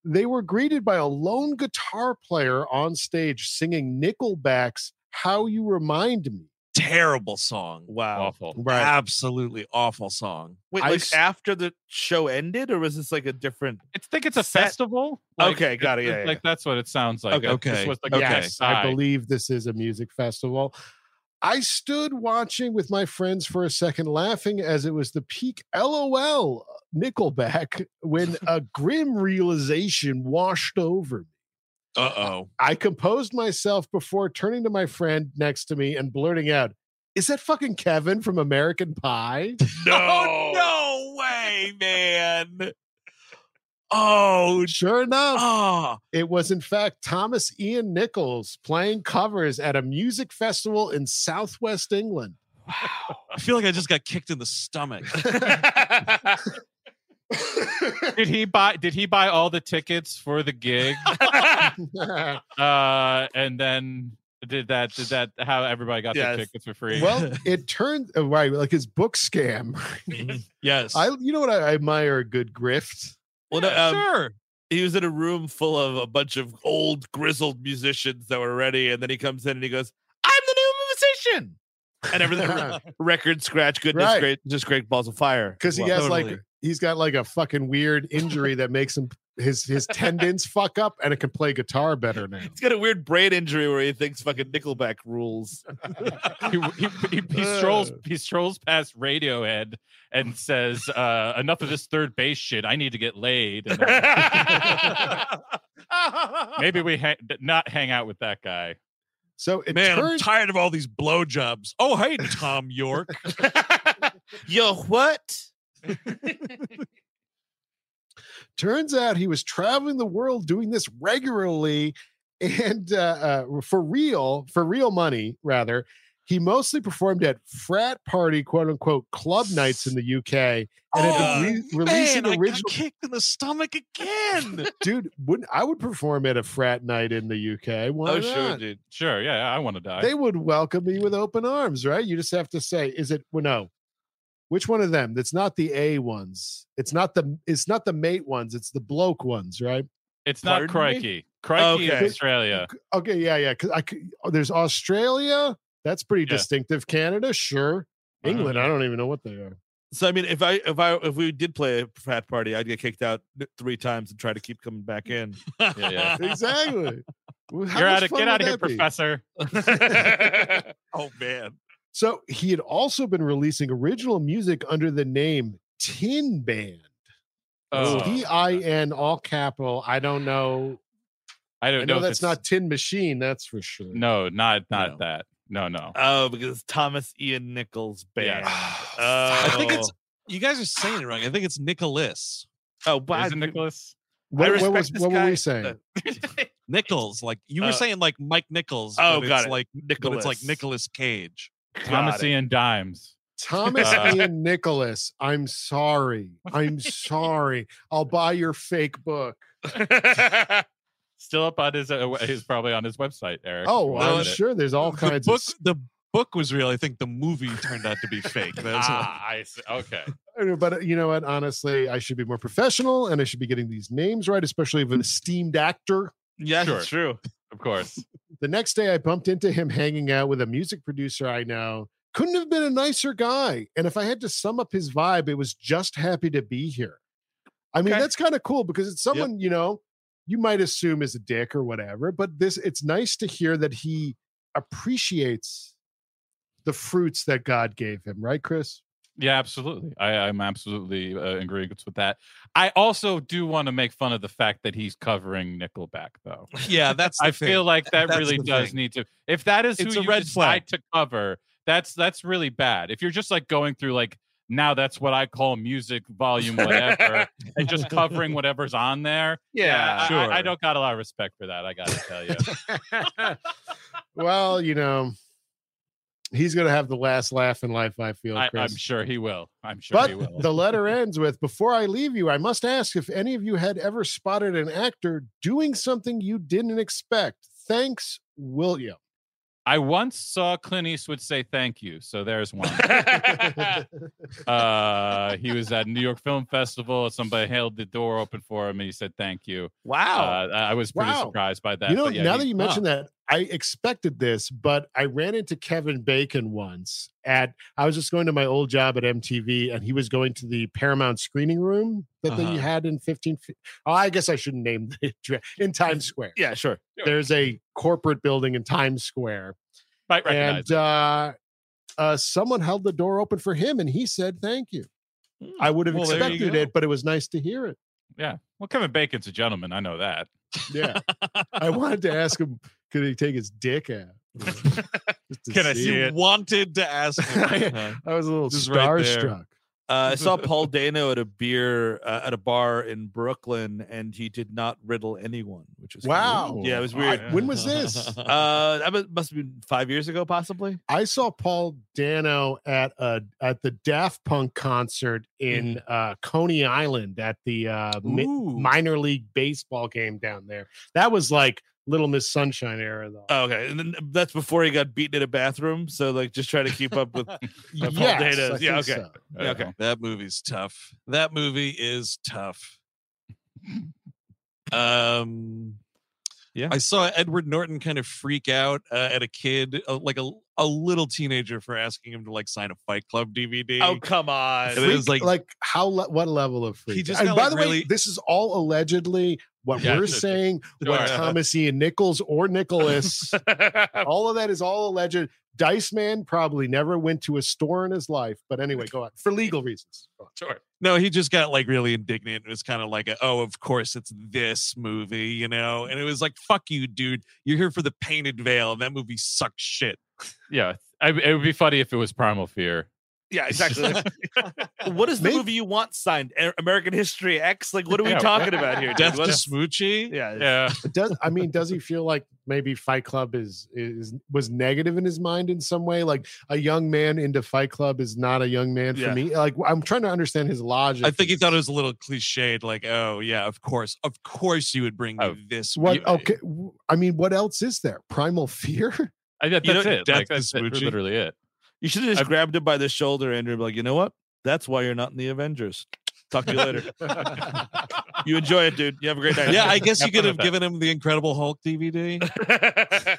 They were greeted by a lone guitar player on stage singing Nickelback's How You Remind Me. Terrible song. Wow. awful. Absolutely awful song. Wait, I like s- after the show ended, or was this like a different? I think it's a Set- festival. Okay, got it, it's- yeah, yeah, Like that's what it sounds like. Okay, Like, this okay, was like okay. Yes, I believe this is a music festival. I stood watching with my friends for a second, laughing as it was the peak LOL Nickelback when a grim realization washed over me. Uh oh. I composed myself before turning to my friend next to me and blurting out, Is that fucking Kevin from American Pie? No. no way, man. Oh, Sure enough, oh. it was in fact Thomas Ian Nichols playing covers at a music festival in southwest England. Wow. I feel like I just got kicked in the stomach. Did he buy did he buy all the tickets for the gig? uh and then did that did that how everybody got Yes. their tickets for free? well, it turned uh, right like his book scam. yes. I, you know what I admire a good grift. well, Yeah, um, sure. he was in a room full of a bunch of old grizzled musicians that were ready, and then he comes in and he goes, "I'm the new musician," and everything record scratch, goodness, Right. great, just great balls of fire. because he as well. has like totally. He's got like a fucking weird injury that makes him his his tendons fuck up and it can play guitar better now. He's got a weird brain injury where he thinks fucking Nickelback rules. he, he, he, he strolls he strolls past Radiohead and says, uh, "Enough of this third base shit. I need to get laid." And then- maybe we ha- not hang out with that guy. So it Man, I'm tired of all these blowjobs. Oh, hey, Thom Yorke. Yo, what? turns out he was traveling the world doing this regularly and uh, uh, for real for real money rather He mostly performed at frat party, quote unquote, club nights in the UK, and had Oh, been re- releasing Man, I got original. kicked in the stomach again. Dude, wouldn't I would perform at a frat night in the UK? Why oh, not? sure, dude. Sure, yeah, yeah, I want to die. They would welcome me with open arms, right? You just have to say, is it well, no? Which one of them? That's not the A ones. It's not the it's not the mate ones. It's the bloke ones, right? it's not Pardon me? Crikey. Crikey Okay. Australia. Okay, yeah, yeah. Because I oh, there's Australia. That's pretty Yeah. distinctive. Canada, sure. Uh-huh. England, I don't even know what they are. So I mean, if I if I if we did play a frat party, I'd get kicked out three times and try to keep coming back in. Yeah, yeah. Exactly. How You're out of get out of here, be? Professor. oh man. So he had also been releasing original music under the name Tin Band. Oh, T I N, all capital. I don't know. I I don't know know. that's it's- not Tin Machine. That's for sure. No, not not No. that. No, no. oh, because Thomas Ian Nichols band. Yeah. Oh. I think it's you guys are saying it wrong. I think it's Nicholas. oh, but Is it Nicholas? What, what was what were we saying? Nichols. Like you were Uh, saying like Mike Nichols. oh, but got it's it. like but it's like Nicholas. Nicolas Cage. Thomas Got. Ian Dimes. Thomas Uh, Ian Nicholas. I'm sorry. I'm sorry. I'll buy your fake book. Still up on his uh, his probably on his website, Eric. Oh, if I'm wanted sure there's all the kinds book of. the book was real. I think the movie turned out to be fake. That's what- Ah, I see. Okay. But uh, you know what? Honestly, I should be more professional, and I should be getting these names right, especially of an esteemed actor. yeah, Sure. true. Of course. The next day, I bumped into him hanging out with a music producer I know. Couldn't have been a nicer guy. And if I had to sum up his vibe, it was just happy to be here. I mean, Okay. that's kind of cool because it's someone, you know, you might assume is a dick or whatever, but this, it's nice to hear that he appreciates the fruits that God gave him, right, Chris? Yeah, absolutely. I, I'm absolutely uh, in agreement with that. I also do want to make fun of the fact that he's covering Nickelback, though. yeah, that's the I thing. feel like that That's really does thing. need to. If that is It's who you red decide flag. to cover, that's that's really bad. If you're just like going through like now that's what I call music volume whatever, and just covering whatever's on there. I- I, I, don't got a lot of respect for that. I got to tell you. well, you know, he's going to have the last laugh in life, I feel, I, Chris. I'm sure he will. I'm sure he But will. the letter ends with Before I leave you, I must ask if any of you had ever spotted an actor doing something you didn't expect. Thanks, William. I once saw Clint Eastwood say thank you. So there's one. uh, he was at New York Film Festival. Somebody held the door open for him, and he said thank you. Wow. Uh, I was pretty Wow. surprised by that. you know, yeah, now he- that you mentioned that, I expected this, but I ran into Kevin Bacon once at, I was just going to my old job at MTV and he was going to the Paramount screening room that they Uh-huh. had in 15. Oh, I guess I shouldn't name the in Times Square. yeah, sure. There's a corporate building in Times Square. might recognize and uh, uh, someone held the door open for him, and he said thank you. I would have Well, expected it, but it was nice to hear it. Yeah. Well, Kevin Bacon's a gentleman. I know that. Yeah, I wanted to ask him, could he take his dick out? You know, Can I see see it? wanted to ask. him. Uh, I was a little Just right starstruck. Uh, I saw Paul Dano at a beer uh, at a bar in Brooklyn, and he did not riddle anyone, which was Wow. cool. Yeah, it was I- weird. when was this? Uh, that must have been five years ago, possibly. I saw Paul Dano at a at the Daft Punk concert in uh, Coney Island at the uh, mi- minor league baseball game down there. That was like Little Miss Sunshine era, though. Oh, okay, and then that's before he got beaten in a bathroom. So, like, just try to keep up with. Paul Yes, Dano, I yeah, okay. so. Yeah, okay. That movie's tough. That movie is tough. Um, Yeah. I saw Edward Norton kind of freak out uh, at a kid, uh, like a a little teenager, for asking him to like sign a Fight Club DVD. Oh, come on. And it was Freak- like- how le- what level of freak? just and got, by like, the way, this is all allegedly what Yeah, we're sure, sure. saying. What Sure. Thomas Ian Nichols or Nicholas, all of that is all alleged. Dice Man probably never went to a store in his life, but anyway, go on for legal reasons. Sure. no, he just got like really indignant. It was kind of like, a, oh, of course it's this movie, you know. And it was like, fuck you, dude. You're here for the Painted Veil, and that movie sucks shit. Yeah. I, it would be funny if it was Primal Fear. Yeah, exactly. Like, what is the Maybe- movie you want signed? American History X? Like, what are we Yeah, talking about here? dude? Death to What's- Smoochy. yeah, Yeah. Does I mean does he feel like maybe Fight Club is is was negative in his mind in some way? Like a young man into Fight Club is not a young man for Yeah. me. Like I'm trying to understand his logic. I think he thought it was a little cliched, like, oh yeah, of course, of course you would bring Oh. this. what you- okay. I mean, what else is there? Primal fear? I, that, You know, that's it. Death Like, that's it, literally it. You should have just I've- grabbed him by the shoulder, Andrew, and be like, you know what? That's why you're not in the Avengers. Talk to you later. you enjoy it, dude. You have a great night. Yeah, I guess you could have given him the Incredible Hulk DVD.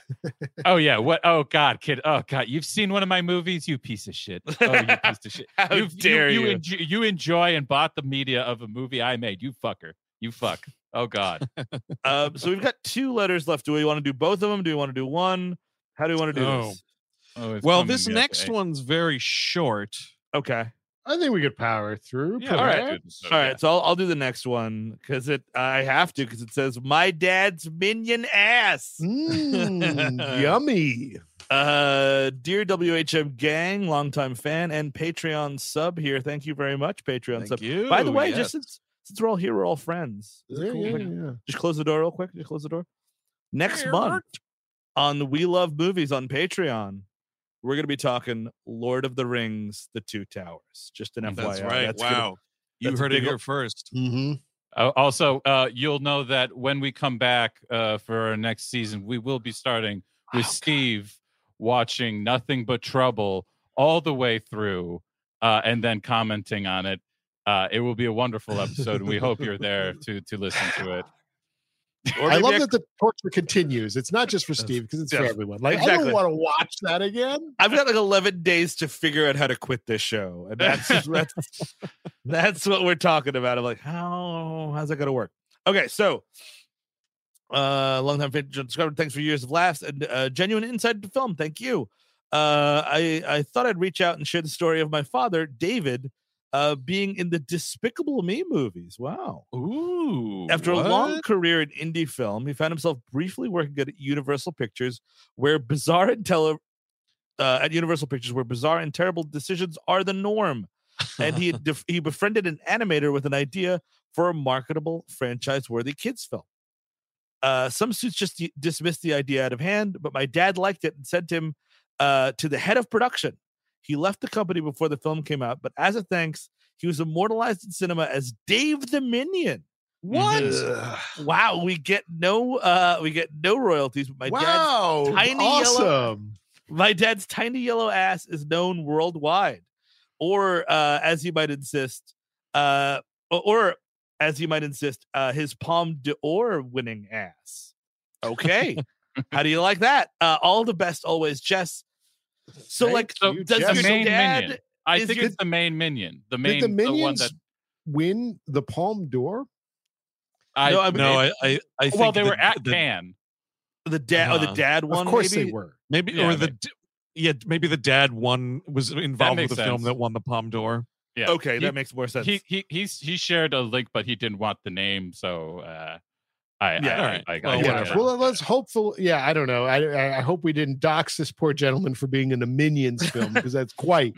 Oh yeah. What? Oh God, kid. Oh God, you've seen one of my movies, you piece of shit. Oh, you piece of shit. How You've- dare you? you? You, enjoy, you enjoy and bought the media of a movie I made. You fucker. You fuck. Oh God. um, so we've got two letters left. Do we want to do both of them? Do we want to do one? How do we want to do Oh. this? Oh, well, this the next essay. one's very short. Okay. I think we could power through. Yeah, all right. perhaps. All right. So I'll, I'll do the next one because it I have to because it says my dad's minion ass. Mm, yummy. Uh, dear WHM gang, longtime fan and Patreon sub here. Thank you very much, Patreon Thank sub. you. By the way, yes. just since since we're all here, we're all friends. Yeah, cool? yeah, yeah. Just close the door real quick. Just close the door. Next Weird. month on We Love Movies on Patreon, we're going to be talking Lord of the Rings: The Two Towers. Just an FYI. that's right. gonna- wow, you heard it here o- first. Mhm. Uh, also, uh, you'll know that when we come back uh, for our next season, we will be starting with Steve watching Nothing But Trouble all the way through, uh, and then commenting on it. Uh, it will be a wonderful episode, and we hope you're there to to listen to it. I love that the torture continues. It's not just for Steve because it's for everyone. Like I don't want to watch that again. I've got like 11 days to figure out how to quit this show. And that's that's, that's what we're talking about. I'm like, how how's that gonna work? Okay, so uh long time subscriber, thanks for years of laughs and uh genuine insight to film. Thank you. Uh I I thought I'd reach out and share the story of my father, David, uh being in the Despicable Me movies. Wow. Ooh. After a long career in indie film, he found himself briefly working at Universal Pictures, where bizarre and tele uh, at Universal Pictures, where bizarre and terrible decisions are the norm. And he def- he befriended an animator with an idea for a marketable franchise-worthy kids film. Uh, some suits just di- dismissed the idea out of hand, but my dad liked it and sent him uh, to the head of production. He left the company before the film came out, but as a thanks, he was immortalized in cinema as Dave the Minion. What? Wow, we get no uh we get no royalties, but my dad's wow, tiny yellow- awesome. my dad's tiny yellow ass is known worldwide. Or uh as he might insist, uh or, as he might insist, uh his Palme d'Or winning ass. Okay. How do you like that? Uh all the best always, Jess. So Thank like So you, does the main dad minion. I think your- it's the main minion. The Did main the the one minions that win the Palme d'Or? I, No, I mean, No, I, I, I think well, they the- were at the, Cannes. the dad or the Uh-huh. dad one? of course maybe? they were. maybe Yeah, or the maybe. d- yeah maybe the dad one was involved with makes the film that won the Palme d'Or. Yeah. Okay, He- that makes more sense. he he he's he shared a link, but he didn't want the name, so uh, I Yeah, I, alright. I, I, Well, I get whatever. Well, let's hopeful. Yeah, I don't know. I, I I hope we didn't dox this poor gentleman for being in a Minions film because that's quite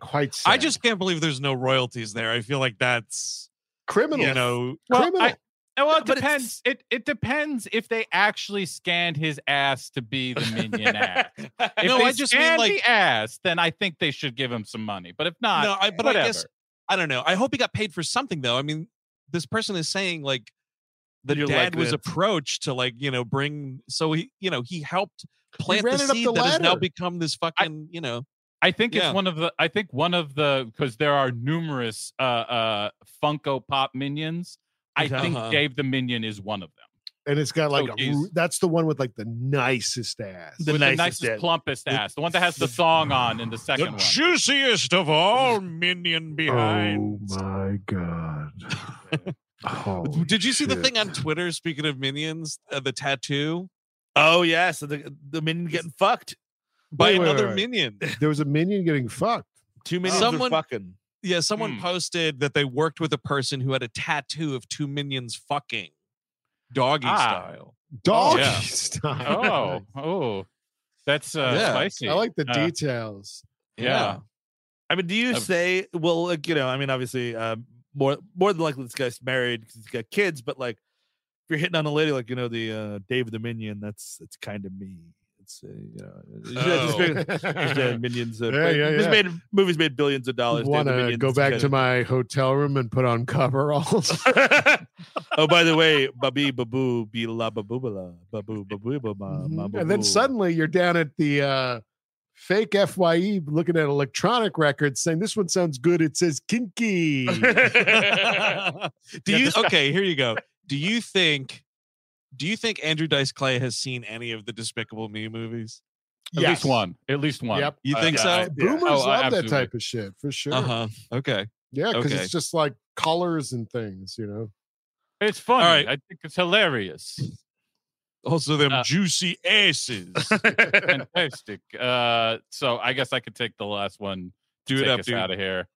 quite. Sad. I just can't believe there's no royalties there. I feel like that's criminal. you know Well, criminal. I- Oh, well, it But depends. It it depends if they actually scanned his ass to be the minion ass. If No, they I just mean, like- the ass, then I think they should give him some money. But if not, no, I, but whatever. I guess I don't know. I hope he got paid for something though. I mean, this person is saying like the You're dad like was approached to like you know bring so he you know he helped plant the ran it up seed the that has now become this fucking you know I think Yeah. it's one of the. I think one of the because there are numerous uh uh Funko Pop minions. I think Uh-huh. Dave the Minion is one of them. and it's got like So a, that's the one with like the nicest ass. The nicest the nicest, dad. plumpest The- ass, the one that has the song on in the second the one. juiciest of all minion behind. Oh my god! Holy Did you see the thing on Twitter? Speaking of minions, uh, the tattoo oh yeah, so the the minion getting fucked. by Wait, wait, another wait. minion. There was a minion getting fucked. Two minions Someone- fucking. Yeah, someone Hmm. posted that they worked with a person who had a tattoo of two minions fucking doggy Ah. style. Doggy yeah. style. Oh, oh, that's uh, Yeah. spicy. I like the Uh, details. Yeah. I mean, do you I've- say, well, like, you know, I mean, obviously, uh, more more than likely this guy's married because he's got kids, but like, if you're hitting on a lady, like, you know, the uh, David the Minion, that's that's kind of me. It's, uh, you know, just- Oh. just, uh, Minions. Uh, Yeah, yeah, yeah. made movies made billions of dollars. Want to go back to my hotel room and put on coveralls? oh, by the way, babi babu be la babu babu babu ba ma ma Mhm. and then suddenly you're down at the uh, fake FYE looking at electronic records saying this one sounds good. It says kinky. do you okay here you go do you think do you think andrew dice clay has seen any of the despicable me movies At least one. At least one. Yep. you Uh, think yeah, so I- Boomers Oh, love that type of shit for sure. uh-huh okay Yeah, because Okay. it's just like colors and things, you know. It's funny. right. I think it's hilarious. Also them Uh, juicy asses Fantastic. Uh, so I guess I could take the last one. Do it up, dude. out of here.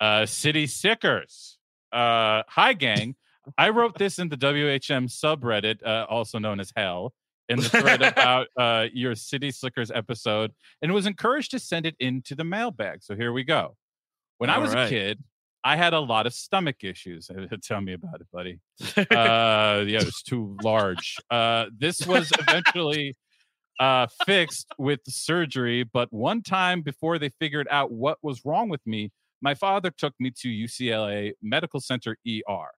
Uh, City Sickers. Uh, hi, gang. I wrote this in the WHM subreddit, uh, also known as Hell, in the thread about uh, your City Slickers episode, and was encouraged to send it into the mailbag. So here we go. When I was right. a kid, I had a lot of stomach issues. Uh, Tell me about it, buddy. Uh, yeah, it was too large. Uh, this was eventually uh, fixed with surgery, but one time before they figured out what was wrong with me, my father took me to UCLA Medical Center ER.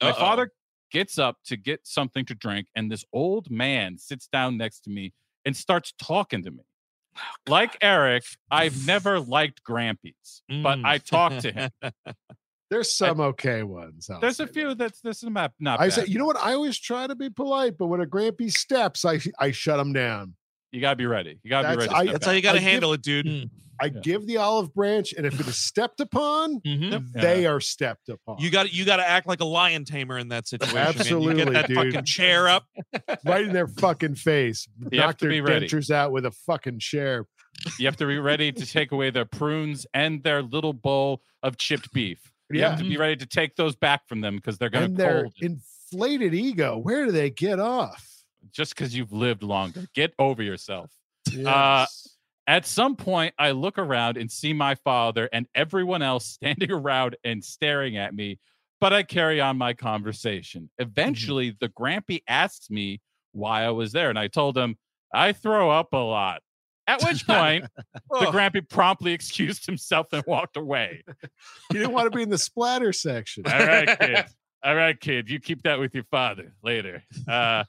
My Uh-oh. father gets up to get something to drink, and this old man sits down next to me and starts talking to me. Like Eric, I've never liked Grampies, but Mm. I talked to him. There's some okay ones. I'll There's a say few that. that's this is not not I bad. say, you know what? I always try to be polite, but when a Grampy steps, I I shut him down. You gotta be ready. You gotta be ready. to I- step that's how you got to I give- handle it dude Mm. I Yeah. give the olive branch, and if it is stepped upon, Mhm. they are stepped upon. you got you got to act like a lion tamer in that situation man. you Absolutely, get that dude. fucking chair up right in their fucking face. You have Knock to their be ready. dentures out with a fucking chair. You have to be ready to take away their prunes and their little bowl of chipped beef. You Yeah. have to be ready to take those back from them because they're going and to their inflated ego. Where do they get off? Just because you've lived longer. Get over yourself. Yes. Uh, At some point, I look around and see my father and everyone else standing around and staring at me, but I carry on my conversation. Eventually, the Grampy asks me why I was there, and I told him I throw up a lot. At which point, the. Grampy promptly excused himself and walked away. He didn't want to be in the splatter section. All right, kid. All right, kid. You keep that with your father later. Uh,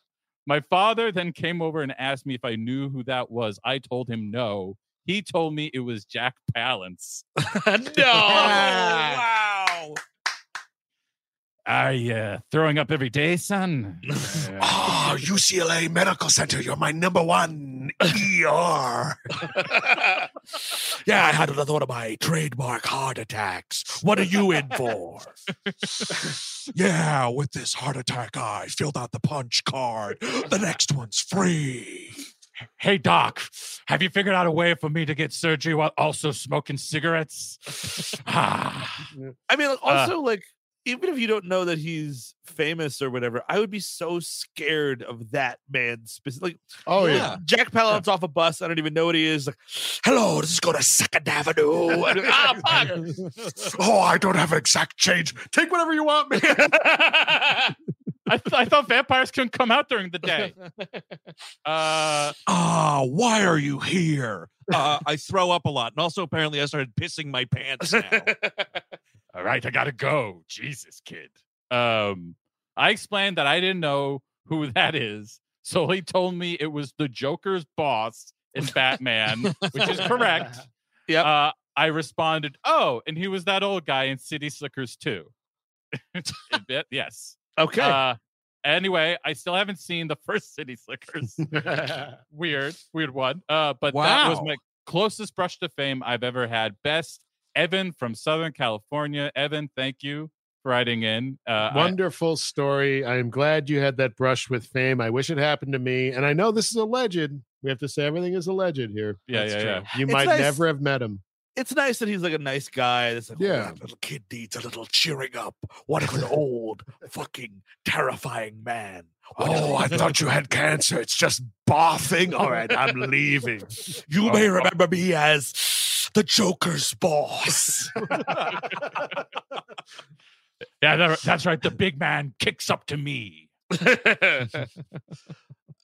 my father then came over and asked me if I knew who that was. I told him no. He told me it was Jack Palance. no. wow. Are you throwing up every day, son? Oh, UCLA Medical Center, you're my number one ER. Yeah, I had another one of my trademark heart attacks. What are you in for? yeah, with this heart attack, I filled out the punch card. The next one's free. hey, doc, have you figured out a way for me to get surgery while also smoking cigarettes? ah. I mean, like, also like even if you don't know that he's famous or whatever, I would be so scared of that man. specifically. Oh, yeah. Yeah. Jack Palance off a bus. I don't even know what he is. Like, Hello, this is going to Second Avenue. and- ah, fuck. oh, I don't have exact change. Take whatever you want, man. I, th- I thought vampires couldn't come out during the day. Uh, Ah, why are you here? uh, I throw up a lot, and also apparently I started pissing my pants now. All right, I gotta go. Jesus, kid. Um, I explained that I didn't know who that is, so he told me it was the Joker's boss in Batman, which is correct. Yep. Uh, I responded, "Oh, and he was that old guy in City Slickers too." A bit, yes. okay. Uh, anyway, I still haven't seen the first City Slickers. weird, weird one. Uh, but that was my closest brush to fame I've ever had. Best Evan from Southern California. Evan, thank you for writing in. Uh, I- Wonderful story. I am glad you had that brush with fame. I wish it happened to me. And I know this is alleged. We have to say everything is alleged here. yeah, That's yeah, true. yeah. You It's might nice- never have met him. it's nice that he's like a nice guy. That's like, Yeah. That little kid needs a little cheering up. What if an old, fucking terrifying man? Oh, I thought you had cancer. It's just barfing. All right, I'm leaving. You may remember me as the Joker's boss. Yeah, that, that's right. The big man kicks up to me.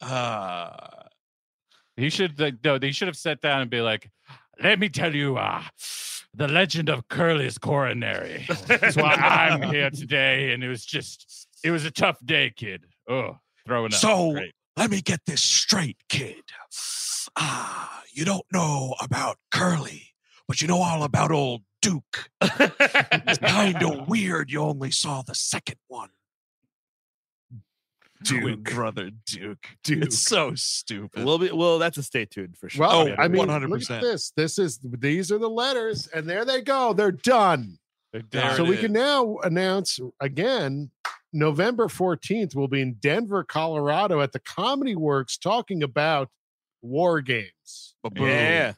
Uh, He should like, no, they should have sat down and be like, "Let me tell you, uh, the legend of Curly's coronary. That's why I'm here today, and it was just, it was a tough day, kid. Oh, throwing up. So- Great. Let me get this straight, kid. Ah, you don't know about Curly, but you know all about old Duke. It's kind of weird you only saw the second one. twin brother Duke. Duke. It's so stupid. We'll be well. That's a stay tuned for sure. Well, Oh, Yeah. I mean, look 100%. at this. This is these are the letters, and there they go. They're done. There so it we can now announce again. November 14th, we'll be in Denver, Colorado at the Comedy Works talking about war games. Ba-boom. yeah.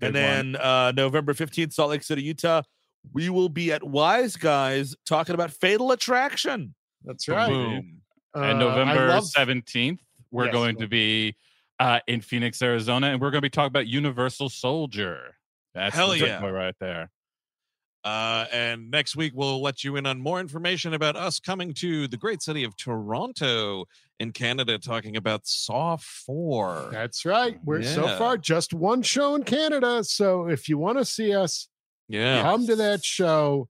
Big and then uh, November 15th, Salt Lake City, Utah, we will be at Wise Guys talking about Fatal Attraction. That's right. Boom. Uh, and I November love- 17th, we're Yes. going to be uh, in Phoenix, Arizona, and we're going to be talking about Universal Soldier. That's Hell the yeah. right there. Uh, and next week we'll let you in on more information about us coming to the great city of Toronto in Canada, talking about Saw Four. That's right. We're so far just one show in Canada. So if you want to see us, Yeah, come to that show.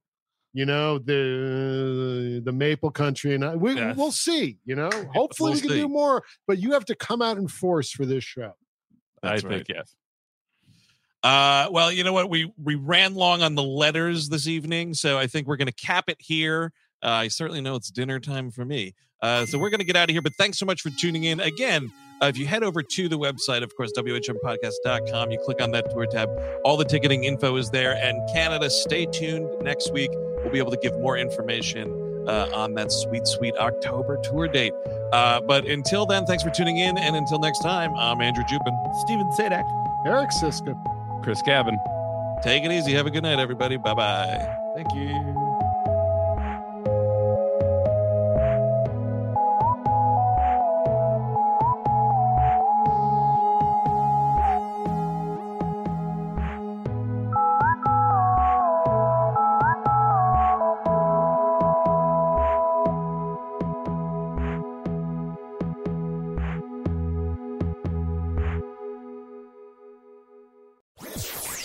You know the the Maple Country, and I, we Yes. we'll see. You know, hopefully We'll we can see. do more, but you have to come out in force for this show. That's I right. think yes. Uh, well, you know what? We we ran long on the letters this evening, so I think we're going to cap it here. Uh, I certainly know it's dinner time for me. Uh, so we're going to get out of here. But thanks so much for tuning in. Again, uh, if you head over to the website, of course, whmpodcast.com, you click on that tour tab. All the ticketing info is there. And Canada, stay tuned. Next week, we'll be able to give more information uh, on that sweet, sweet October tour date. Uh, but until then, thanks for tuning in. And until next time, I'm Andrew Jupin. Steven Sajdak. Eric Szyszka. Chris Cabin. Take it easy. Have a good night, everybody. Bye bye. Thank you.